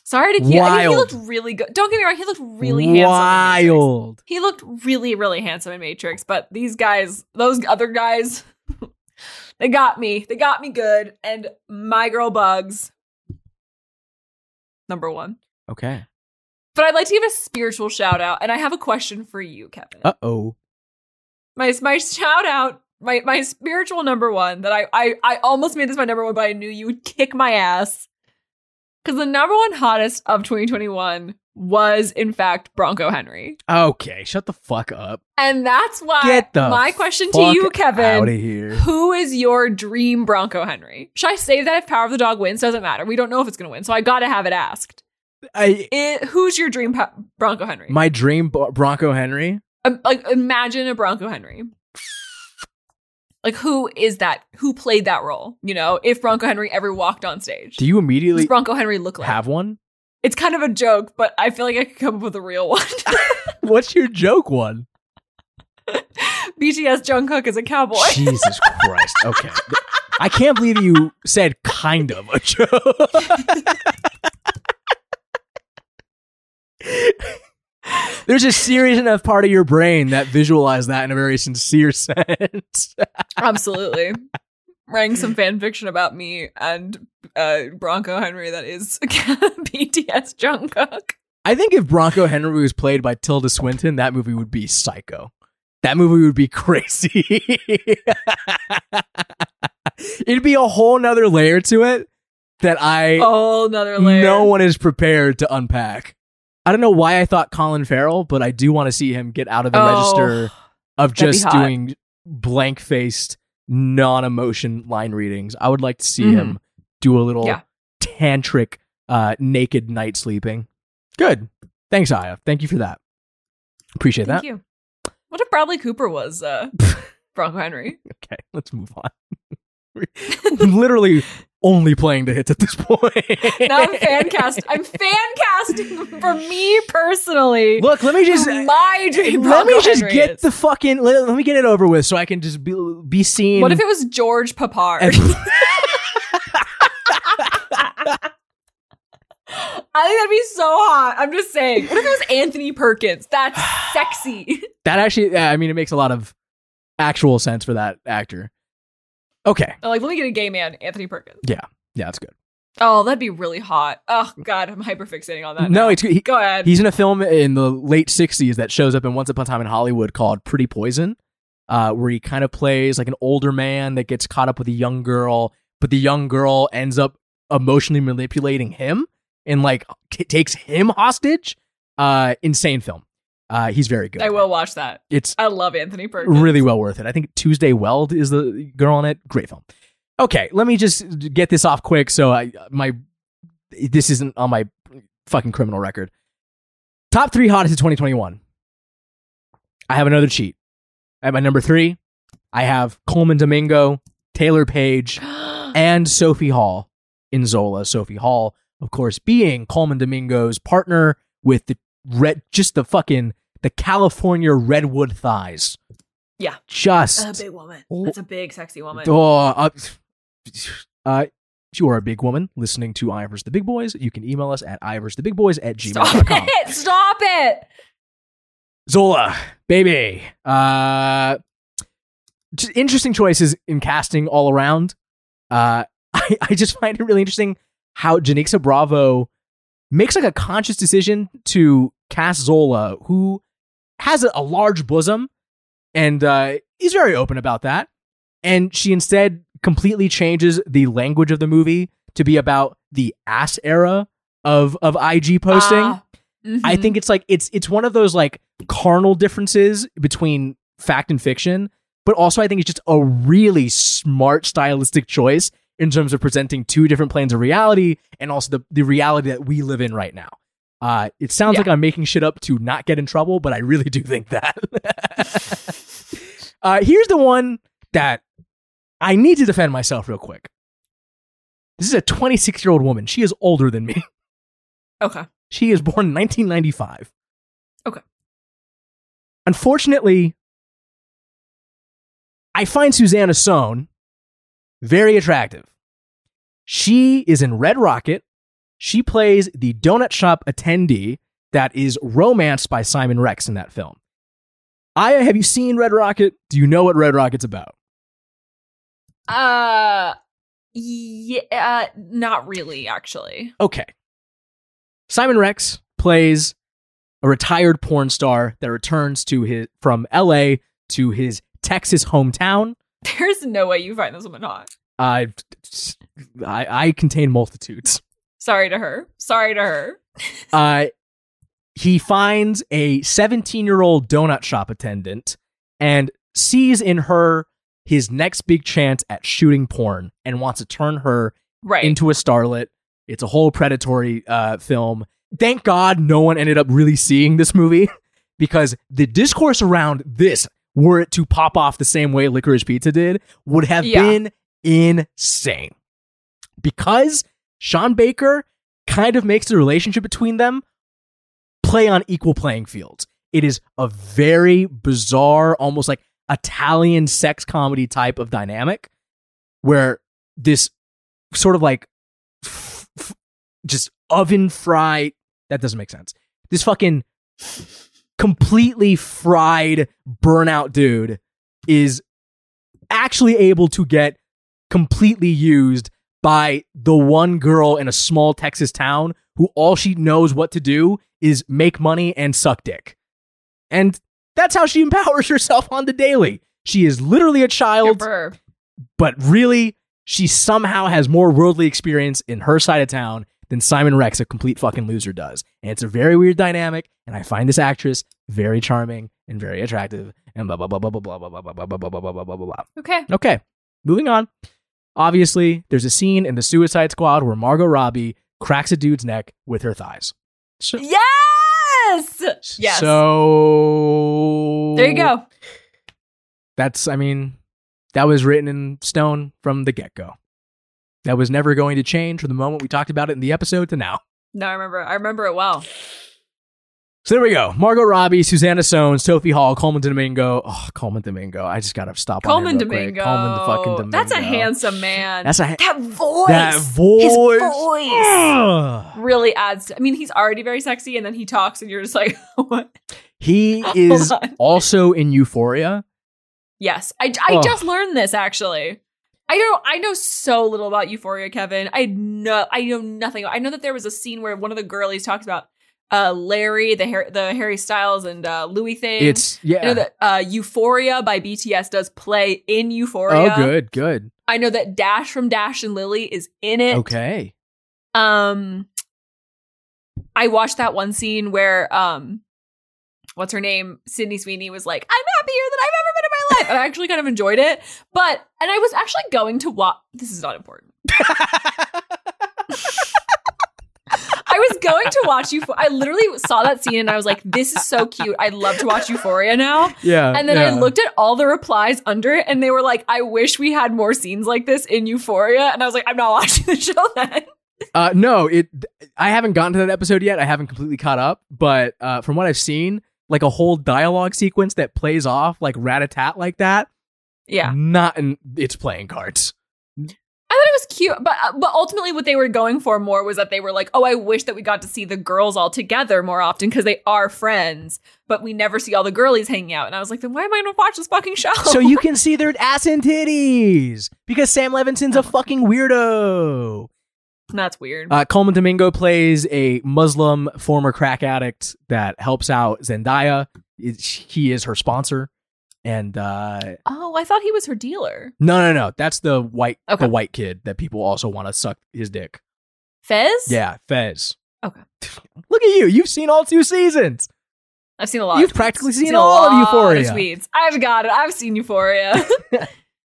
Sorry to keep. I mean, he looked really good. Don't get me wrong. He looked really handsome. Wild. He looked really, really handsome in Matrix. But these guys, those other guys, they got me. They got me good. And my girl Bugs, number one. Okay. But I'd like to give a spiritual shout out, and I have a question for you, Kevin. Uh oh. my my shout out, my my spiritual number one that I I I almost made this my number one, but I knew you would kick my ass. Because the number one hottest of 2021 was in fact Bronco Henry. Okay, shut the fuck up. And that's why Get the my question to you, Kevin, here. who is your dream Bronco Henry? Should I save that if Power of the Dog wins? Doesn't matter. We don't know if it's going to win, so I got to have it asked. I It, who's your dream Bronco Henry? my dream Bro- Bronco Henry. Um, like imagine a Bronco Henry. Like who is that? Who played that role? You know, if Bronco Henry ever walked on stage, Do you immediately does Bronco Henry look like? have one? It's kind of a joke, but I feel like I could come up with a real one. What's your joke one? BTS Jungkook is a cowboy. Jesus Christ. Okay. I can't believe you said kind of a joke. There's a serious enough part of your brain that visualized that in a very sincere sense. Absolutely. Writing some fan fiction about me and uh, Bronco Henry that is BTS Jungkook. I think if Bronco Henry was played by Tilda Swinton, that movie would be psycho. That movie would be crazy. It'd be a whole nother layer to it that I Oh, another layer. no one is prepared to unpack. I don't know why I thought Colin Farrell, but I do want to see him get out of the Oh, register of just doing blank faced, non emotion line readings. I would like to see Mhm. him do a little Yeah. tantric, uh, naked night sleeping. Good. Thanks, Aya. Thank you for that. Appreciate Thank that. Thank you. What if Bradley Cooper was uh, Bronco Henry? Okay, let's move on. Literally only playing the hits at this point. Now I'm fan cast. I'm fan casting for me personally. Look, let me just my dream. let me just Henry get is. the fucking let, let me get it over with so I can just be be seen. What if it was George Peppard? And- I think that'd be so hot. I'm just saying. What if it was Anthony Perkins? That's sexy. that actually? yeah, I mean, it makes a lot of actual sense for that actor. Okay, like, let me get a gay man, Anthony Perkins. yeah, Yeah, that's good. Oh, that'd be really hot. Oh God, I'm hyperfixating on that. no, now. it's he, go ahead. He's in a film in the late '60s that shows up in Once Upon a Time in Hollywood called Pretty Poison, uh, where he kind of plays like an older man that gets caught up with a young girl, but the young girl ends up emotionally manipulating him and like t- takes him hostage. Uh, insane film. Uh, he's very good. I will watch that. It's I love Anthony Perkins. really well worth it. I think Tuesday Weld is the girl in it. Great film. Okay, let me just get this off quick. So I my this isn't on my fucking criminal record. Top three hottest of 2021. I have another cheat. At my number three, I have Colman Domingo, Taylour Paige, and Sophie Hall in Zola. Sophie Hall, of course, being Colman Domingo's partner with the red, just the fucking the California redwood thighs. Yeah. just a big woman. That's a big, sexy woman. Oh, uh, uh, if you are a big woman listening to Aya versus the Big Boys, you can email us at iversthebigboys at Stop gmail.com. it! Stop it! Zola, baby. Uh, just interesting choices in casting all around. Uh, I, I just find it really interesting how Janicza Bravo makes like a conscious decision to cast Zola, who has a, a large bosom and uh, is very open about that. And she instead completely changes the language of the movie to be about the ass era of of IG posting. Ah, I mhm. think it's like it's it's one of those like carnal differences between fact and fiction, but also I think it's just a really smart stylistic choice in terms of presenting two different planes of reality and also the, the reality that we live in right now. Uh, it sounds Yeah. like I'm making shit up to not get in trouble, but I really do think that. uh, here's the one that I need to defend myself real quick. This is a 26 year old woman. She is older than me. okay. She is born in 1995. Okay. Unfortunately, I find Suzanna Son very attractive. She is in Red Rocket. She plays the donut shop attendee that is romanced by Simon Rex in that film. Aya, have you seen Red Rocket? Do you know what Red Rocket's about? Uh, yeah, uh, not really, actually. Okay. Simon Rex plays a retired porn star that returns to his from LA to his Texas hometown. There's no way you find this woman hot. I I, I contain multitudes. Sorry to her. Sorry to her. Uh, he finds a 17 year old donut shop attendant and sees in her his next big chance at shooting porn and wants to turn her Right. into a starlet. It's a whole predatory uh, film. Thank God no one ended up really seeing this movie because the discourse around this, were it to pop off the same way Licorice Pizza did, would have Yeah. been insane. Because Sean Baker kind of makes the relationship between them play on equal playing fields. It is a very bizarre, almost like Italian sex comedy type of dynamic where this sort of like f- f- just oven fry that doesn't make sense. This fucking completely fried burnout dude is actually able to get completely used by the one girl in a small Texas town who all she knows what to do is make money and suck dick. And that's how she empowers herself on the daily. She is literally a child but really, she somehow has more worldly experience in her side of town than Simon Rex, a complete fucking loser, does. And it's a very weird dynamic, and I find this actress very charming and very attractive, and blah blah blah blah blah blah blah blah blah blah blah blah blah blah blah blah. Okay. Okay, moving on. Obviously, there's a scene in the Suicide Squad where Margot Robbie cracks a dude's neck with her thighs. So, Yes. Yes. So there you go. That's, I mean, that was written in stone from the get go. That was never going to change from the moment we talked about it in the episode to now. No, I remember. I remember it well. So there we go. Margot Robbie, Susanna Sones, Sophie Hall, Colman Domingo. Oh, Colman Domingo. I just gotta stop. Colman him real quick. Domingo. Colman the fucking Domingo. That's a handsome man. That's a ha- that voice. that voice. His voice Ugh. really adds. To, I mean, he's already very sexy, and then he talks, and you're just like, what? He is also in Euphoria. Yes, I, I Ugh. just learned this actually. I don't. I know so little about Euphoria, Kevin. I know. I know nothing. I know that there was a scene where one of the girlies talks about uh Larry, the Har- the Harry Styles and uh Louis thing. It's yeah. I know that uh, Euphoria by BTS does play in Euphoria. Oh, good, good. I know that Dash from Dash and Lily is in it. Okay. Um, I watched that one scene where um, what's her name, Sydney Sweeney was like, "I'm happier than I've ever been in my life," and I actually kind of enjoyed it. But and I was actually going to watch. This is not important. I was going to watch Euphoria. I literally saw that scene and I was like, "This is so cute. I'd love to watch Euphoria now." yeah. And then yeah. I looked at all the replies under it, and they were like, "I wish we had more scenes like this in Euphoria." And I was like, "I'm not watching the show then." Uh, no, it. I haven't gotten to that episode yet. I haven't completely caught up, but uh, from what I've seen, like a whole dialogue sequence that plays off like rat a tat like that. Yeah, Not in its playing cards. I thought it was cute, but uh, but ultimately, what they were going for more was that they were like, "Oh, I wish that we got to see the girls all together more often because they are friends, but we never see all the girlies hanging out." And I was like, "Then why am I going to watch this fucking show?" so you can see their ass and titties because Sam Levinson's a fucking weirdo. That's weird. Uh, Colman Domingo plays a Muslim former crack addict that helps out Zendaya. It- he is her sponsor, and uh, oh, I thought he was her dealer. no, no, no, that's the white, Okay. the white kid that people also want to suck his dick. Fez. Yeah, Fez. Okay. Look at you. You've seen all two seasons. I've seen a lot. You've of practically seen a all of Euphoria. tweets. I've got it. I've seen Euphoria.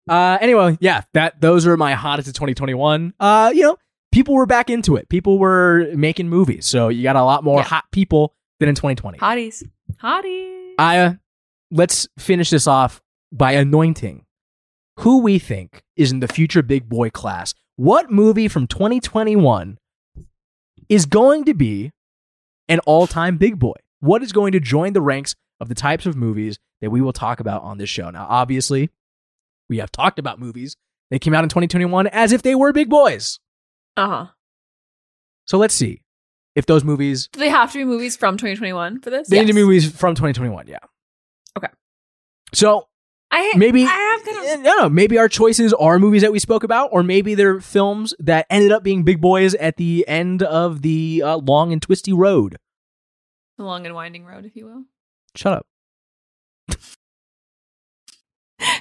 Uh, anyway, yeah, that those are my hottest of 2021. Uh, you know, people were back into it. People were making movies, so you got a lot more Yeah. hot people than in 2020. Hotties. Hotties. Aya, let's finish this off by anointing who we think is in the future big boy class. What movie from 2021 is going to be an all time big boy? What is going to join the ranks of the types of movies that we will talk about on this show? Now, obviously, we have talked about movies that came out in 2021 as if they were big boys. Uh huh. So let's see if those movies, Do they have to be movies from 2021 for this? they need to be movies from 2021. Yeah. Okay. So I maybe I have kind of no, no, maybe our choices are movies that we spoke about, or maybe they're films that ended up being big boys at the end of the uh, long and twisty road. the long and winding road, if you will. Shut up.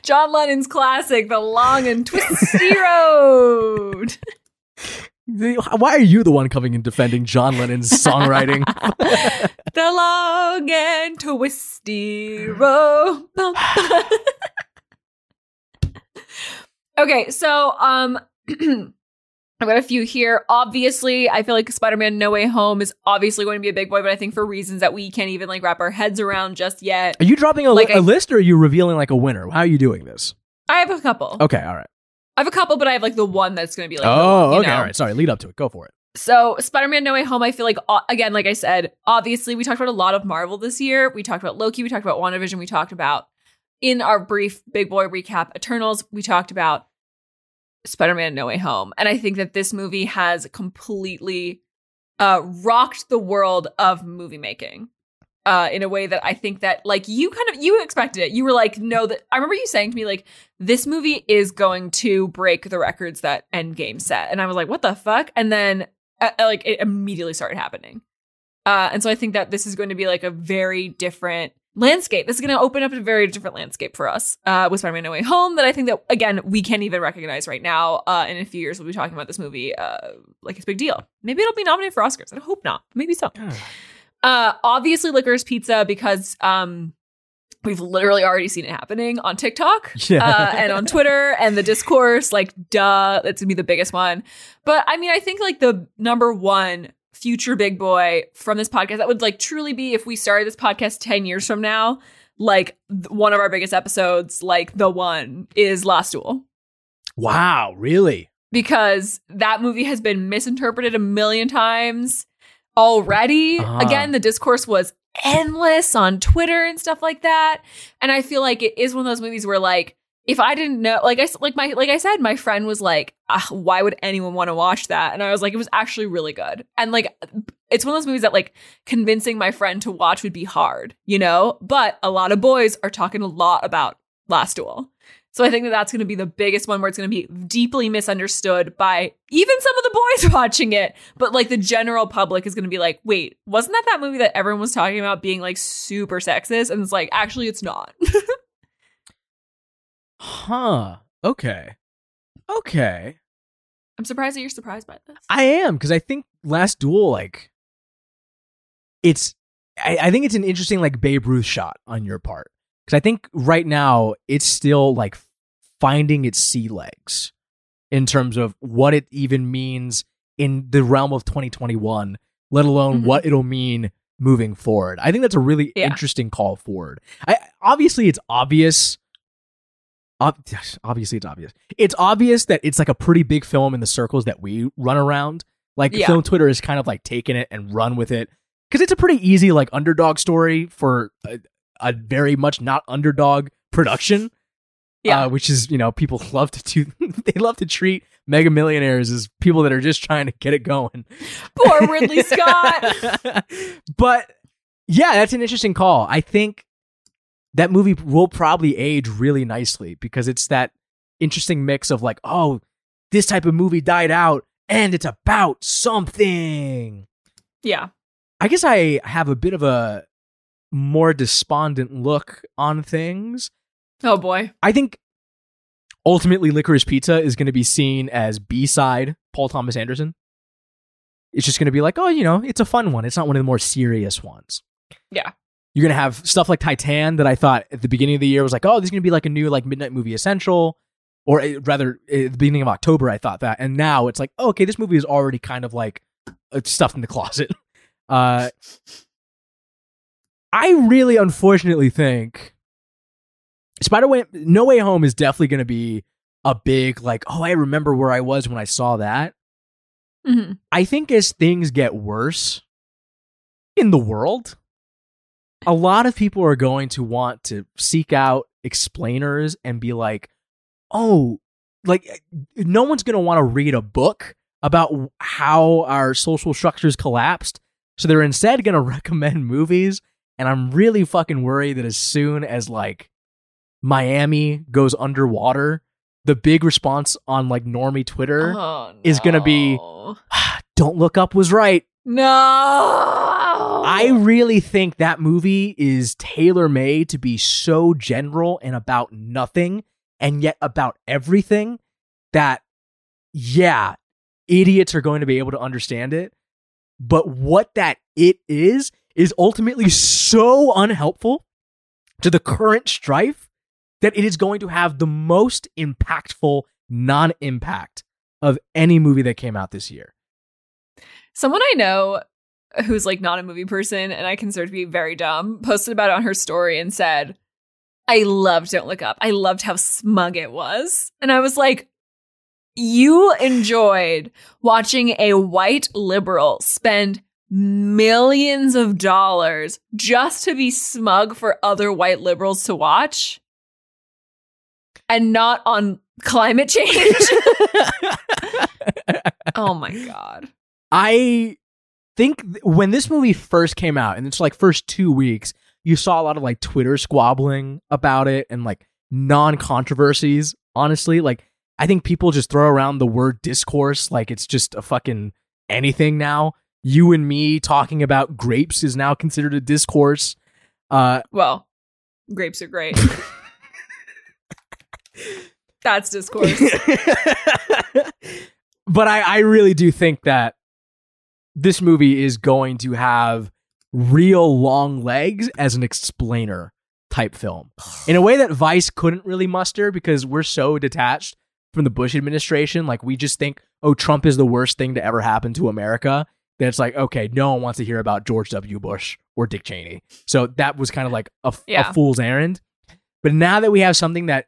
John Lennon's classic, The Long and Twisty Road. Why are you the one coming and defending John Lennon's songwriting? the long and twisty road. Okay, so um I've got a few here. Obviously, I feel like Spider-Man No Way Home is obviously going to be a big boy, but I think for reasons that we can't even like wrap our heads around just yet. Are you dropping a, Like I- list, or are you revealing like a winner? How are you doing this? I have a couple. Okay, all right. I have a couple, but I have like the one that's going to be like, oh, you okay, know. all right. Sorry, lead up to it. Go for it. So, Spider Man No Way Home, I feel like, uh, again, like I said, obviously, we talked about a lot of Marvel this year. We talked about Loki, we talked about WandaVision, we talked about, in our brief Big Boy recap, Eternals, we talked about Spider Man No Way Home. And I think that this movie has completely uh, rocked the world of movie making. Uh, in a way that I think that like you kind of you expected it. You were like, no, that I remember you saying to me like, this movie is going to break the records that Endgame set, and I was like, what the fuck? And then uh, uh, like it immediately started happening. Uh, and so I think that this is going to be like a very different landscape. This is going to open up a very different landscape for us uh, with Spider-Man No Way Home that I think that again we can't even recognize right now. Uh, in a few years, we'll be talking about this movie uh, like it's a big deal. Maybe it'll be nominated for Oscars. I hope not. Maybe so. Uh, obviously, Licorice Pizza because um, we've literally already seen it happening on TikTok Yeah. uh, and on Twitter and the discourse. Like, duh, that's gonna be the biggest one. But I mean, I think like the number one future big boy from this podcast that would like truly be if we started this podcast ten years from now. Like th- one of our biggest episodes, like the one is Last Duel. Wow, really? because that movie has been misinterpreted a million times already. Uh-huh. Again, the discourse was endless on Twitter and stuff like that. And I feel like it is one of those movies where like if I didn't know, like I like my like I said, my friend was like, "Ah, "Why would anyone want to watch that?" And I was like, "It was actually really good." And like, it's one of those movies that like convincing my friend to watch would be hard, you know. But a lot of boys are talking a lot about Last Duel, so I think that that's going to be the biggest one where it's going to be deeply misunderstood by even some of the boys watching it. But like the general public is going to be like, "Wait, wasn't that that movie that everyone was talking about being like super sexist?" And it's like, actually, it's not. Huh. Okay. Okay. I'm surprised that you're surprised by this. I am because I think Last Duel, like, it's. I, I think it's an interesting like Babe Ruth shot on your part because I think right now it's still like finding its sea legs in terms of what it even means in the realm of 2021, let alone Mhm. what it'll mean moving forward. I think that's a really Yeah. interesting call forward. I obviously it's obvious. ob- Obviously, it's obvious. It's obvious that it's like a pretty big film in the circles that we run around. Like Yeah. film Twitter is kind of like taking it and run with it because it's a pretty easy like underdog story for a, a very much not underdog production. Yeah. uh, which is you know people love to do. they love to treat mega millionaires as people that are just trying to get it going. Poor Ridley Scott. but yeah, that's an interesting call. I think that movie will probably age really nicely because it's that interesting mix of like, oh, this type of movie died out and it's about something. yeah. I guess I have a bit of a more despondent look on things. Oh boy. I think ultimately Licorice Pizza is going to be seen as B-side Paul Thomas Anderson. It's just going to be like, oh, you know, it's a fun one. It's not one of the more serious ones. Yeah. You're going to have stuff like Titane that I thought at the beginning of the year was like, oh, this is going to be like a new like Midnight Movie Essential. Or uh, rather, at the beginning of October, I thought that. And now it's like, oh, okay, this movie is already kind of like uh, stuff in the closet. Uh, I really, unfortunately, think Spider Way No Way Home is definitely going to be a big like, oh, I remember where I was when I saw that. hmm I think as things get worse in the world, a lot of people are going to want to seek out explainers and be like, oh, like no one's going to want to read a book about how our social structures collapsed. So they're instead going to recommend movies. And I'm really fucking worried that as soon as like Miami goes underwater, the big response on like normie Twitter, Oh, is gonna be- no. Don't Look Up was right. No. I really think that movie is tailor made to be so general and about nothing and yet about everything that, yeah, idiots are going to be able to understand it. But what that it is, is ultimately so unhelpful to the current strife that it is going to have the most impactful non impact of any movie that came out this year. Someone I know who's like not a movie person and I consider to be very dumb posted about it on her story and said, I loved Don't Look Up. I loved how smug it was. And I was like, you enjoyed watching a white liberal spend millions of dollars just to be smug for other white liberals to watch and not on climate change. oh my God. I think th- when this movie first came out, and it's like first two weeks, you saw a lot of like Twitter squabbling about it and like non controversies. Honestly, like I think people just throw around the word discourse like it's just a fucking anything now. You and me talking about grapes is now considered a discourse. Uh, Well, grapes are great. That's discourse. but I, I really do think that this movie is going to have real long legs as an explainer type film in a way that Vice couldn't really muster because we're so detached from the Bush administration. Like we just think, oh, Trump is the worst thing to ever happen to America. That it's like, okay, no one wants to hear about George W. Bush or Dick Cheney. So that was kind of like a, Yeah. a fool's errand. But now that we have something that,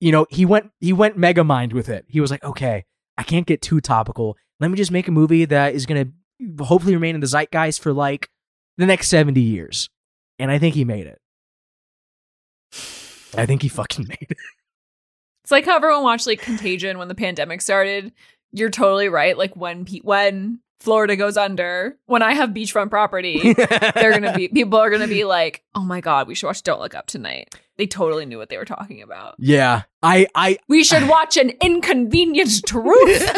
you know, he went he went mega mind with it. He was like, okay, I can't get too topical. Let me just make a movie that is going to hopefully remain in the zeitgeist for like the next 70 years. And I think he made it. I think he fucking made it. It's like how everyone watched like Contagion when the pandemic started. You're totally right. Like when pe- when Florida goes under, when I have beachfront property, they're gonna be people are gonna be like, oh my god, we should watch Don't Look Up tonight. They totally knew what they were talking about. yeah. I I We should watch an inconvenient truth.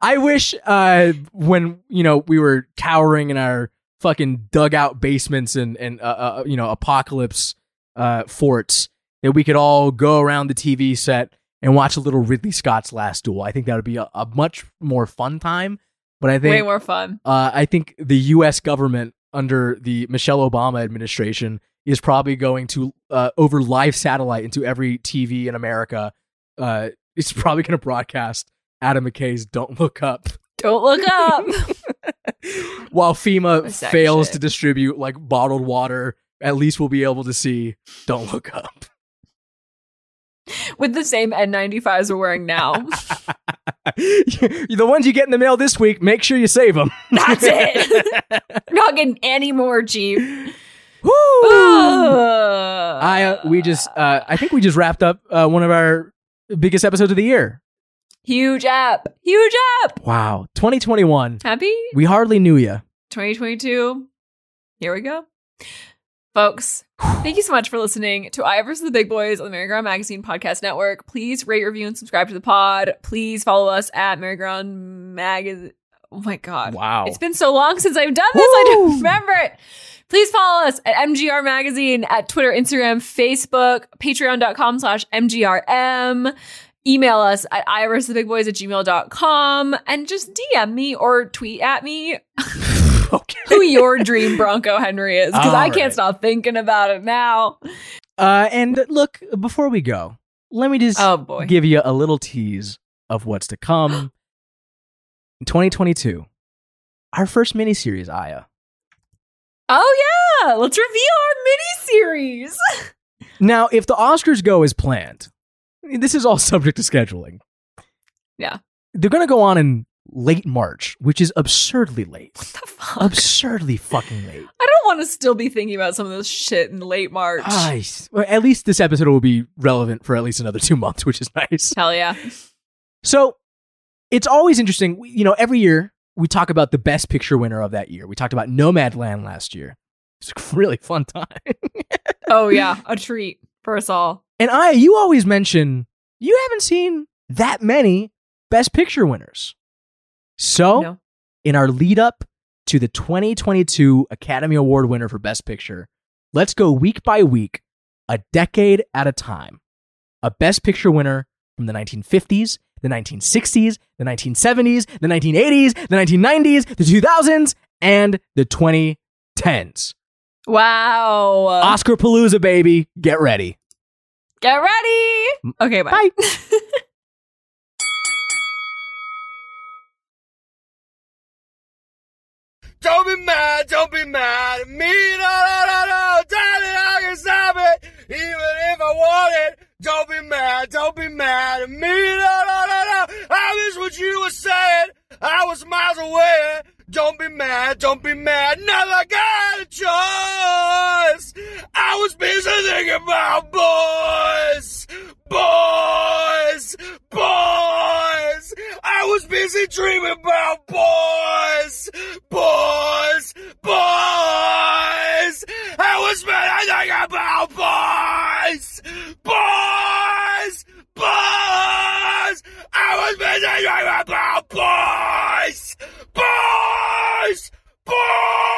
I wish uh when you know we were cowering in our fucking dugout basements and and uh, uh you know apocalypse uh forts that we could all go around the TV set and watch a little Ridley Scott's Last Duel. I think that would be a, a much more fun time. But I think Way more fun. uh, I think the U.S. government under the Michelle Obama administration is probably going to uh, over live satellite into every TV in America. Uh, it's probably going to broadcast Adam McKay's "Don't Look Up," Don't look up. while FEMA fails shit. to distribute like bottled water. At least we'll be able to see "Don't Look Up." With the same N95s we're wearing now. the ones you get in the mail this week, make sure you save them. That's it. Not getting any more cheap. Woo! I I uh, we just uh, I think we just wrapped up uh, one of our biggest episodes of the year. huge app. Huge app. Wow, 2021. Happy We hardly knew you. 2022. Here we go. Folks, thank you so much for listening to Aya versus the Big Boys on the Merry-Go-Round Magazine Podcast Network. Please rate, review, and subscribe to the pod. Please follow us at Merry-Go-Round Magazine. Oh my God. Wow. It's been so long since I've done this. I don't remember it. Please follow us at MGR Magazine at Twitter, Instagram, Facebook, patreon.com slash MGRM. Email us at iversthebigboys at gmail.com and just DM me or tweet at me okay. who your dream Bronco Henry is because I can't right. stop thinking about it now. Uh, and look, before we go, let me just Oh boy. give you a little tease of what's to come in 2022. Our first miniseries, Aya. Oh yeah, let's reveal our mini series. Now, if the Oscars go as planned, this is all subject to scheduling. Yeah. They're going to go on in late March, which is absurdly late. What the fuck? absurdly fucking late. I don't want to still be thinking about some of this shit in late March. Nice. well, at least this episode will be relevant for at least another two months, which is nice. Hell yeah. So it's always interesting. You know, every year we talk about the best picture winner of that year. We talked about Nomadland last year. It's a really fun time. Oh yeah, a treat for us all. and I, you always mention you haven't seen that many best picture winners. So No. in our lead up to the 2022 Academy Award winner for Best Picture, let's go week by week, a decade at a time. A Best Picture winner from the 1950s, the 1960s, the 1970s, the 1980s, the 1990s, the 2000s, and the 2010s. Wow. Oscar Palooza, baby. Get ready. Get ready. Okay, bye. Bye. Don't be mad, don't be mad at me. No, no, no, no. Daddy, I can stop it. Even if I want it. Don't be mad, don't be mad at me. No, no, no, no. I miss what you were saying. I was miles away. Don't be mad, don't be mad. Never got a choice. I was busy thinking about boys. Boys. Boys. I was busy dreaming about boys, boys, boys. I was mad. I thinking about boys, boys, boys. I was busy dreaming about boys, boys, boys.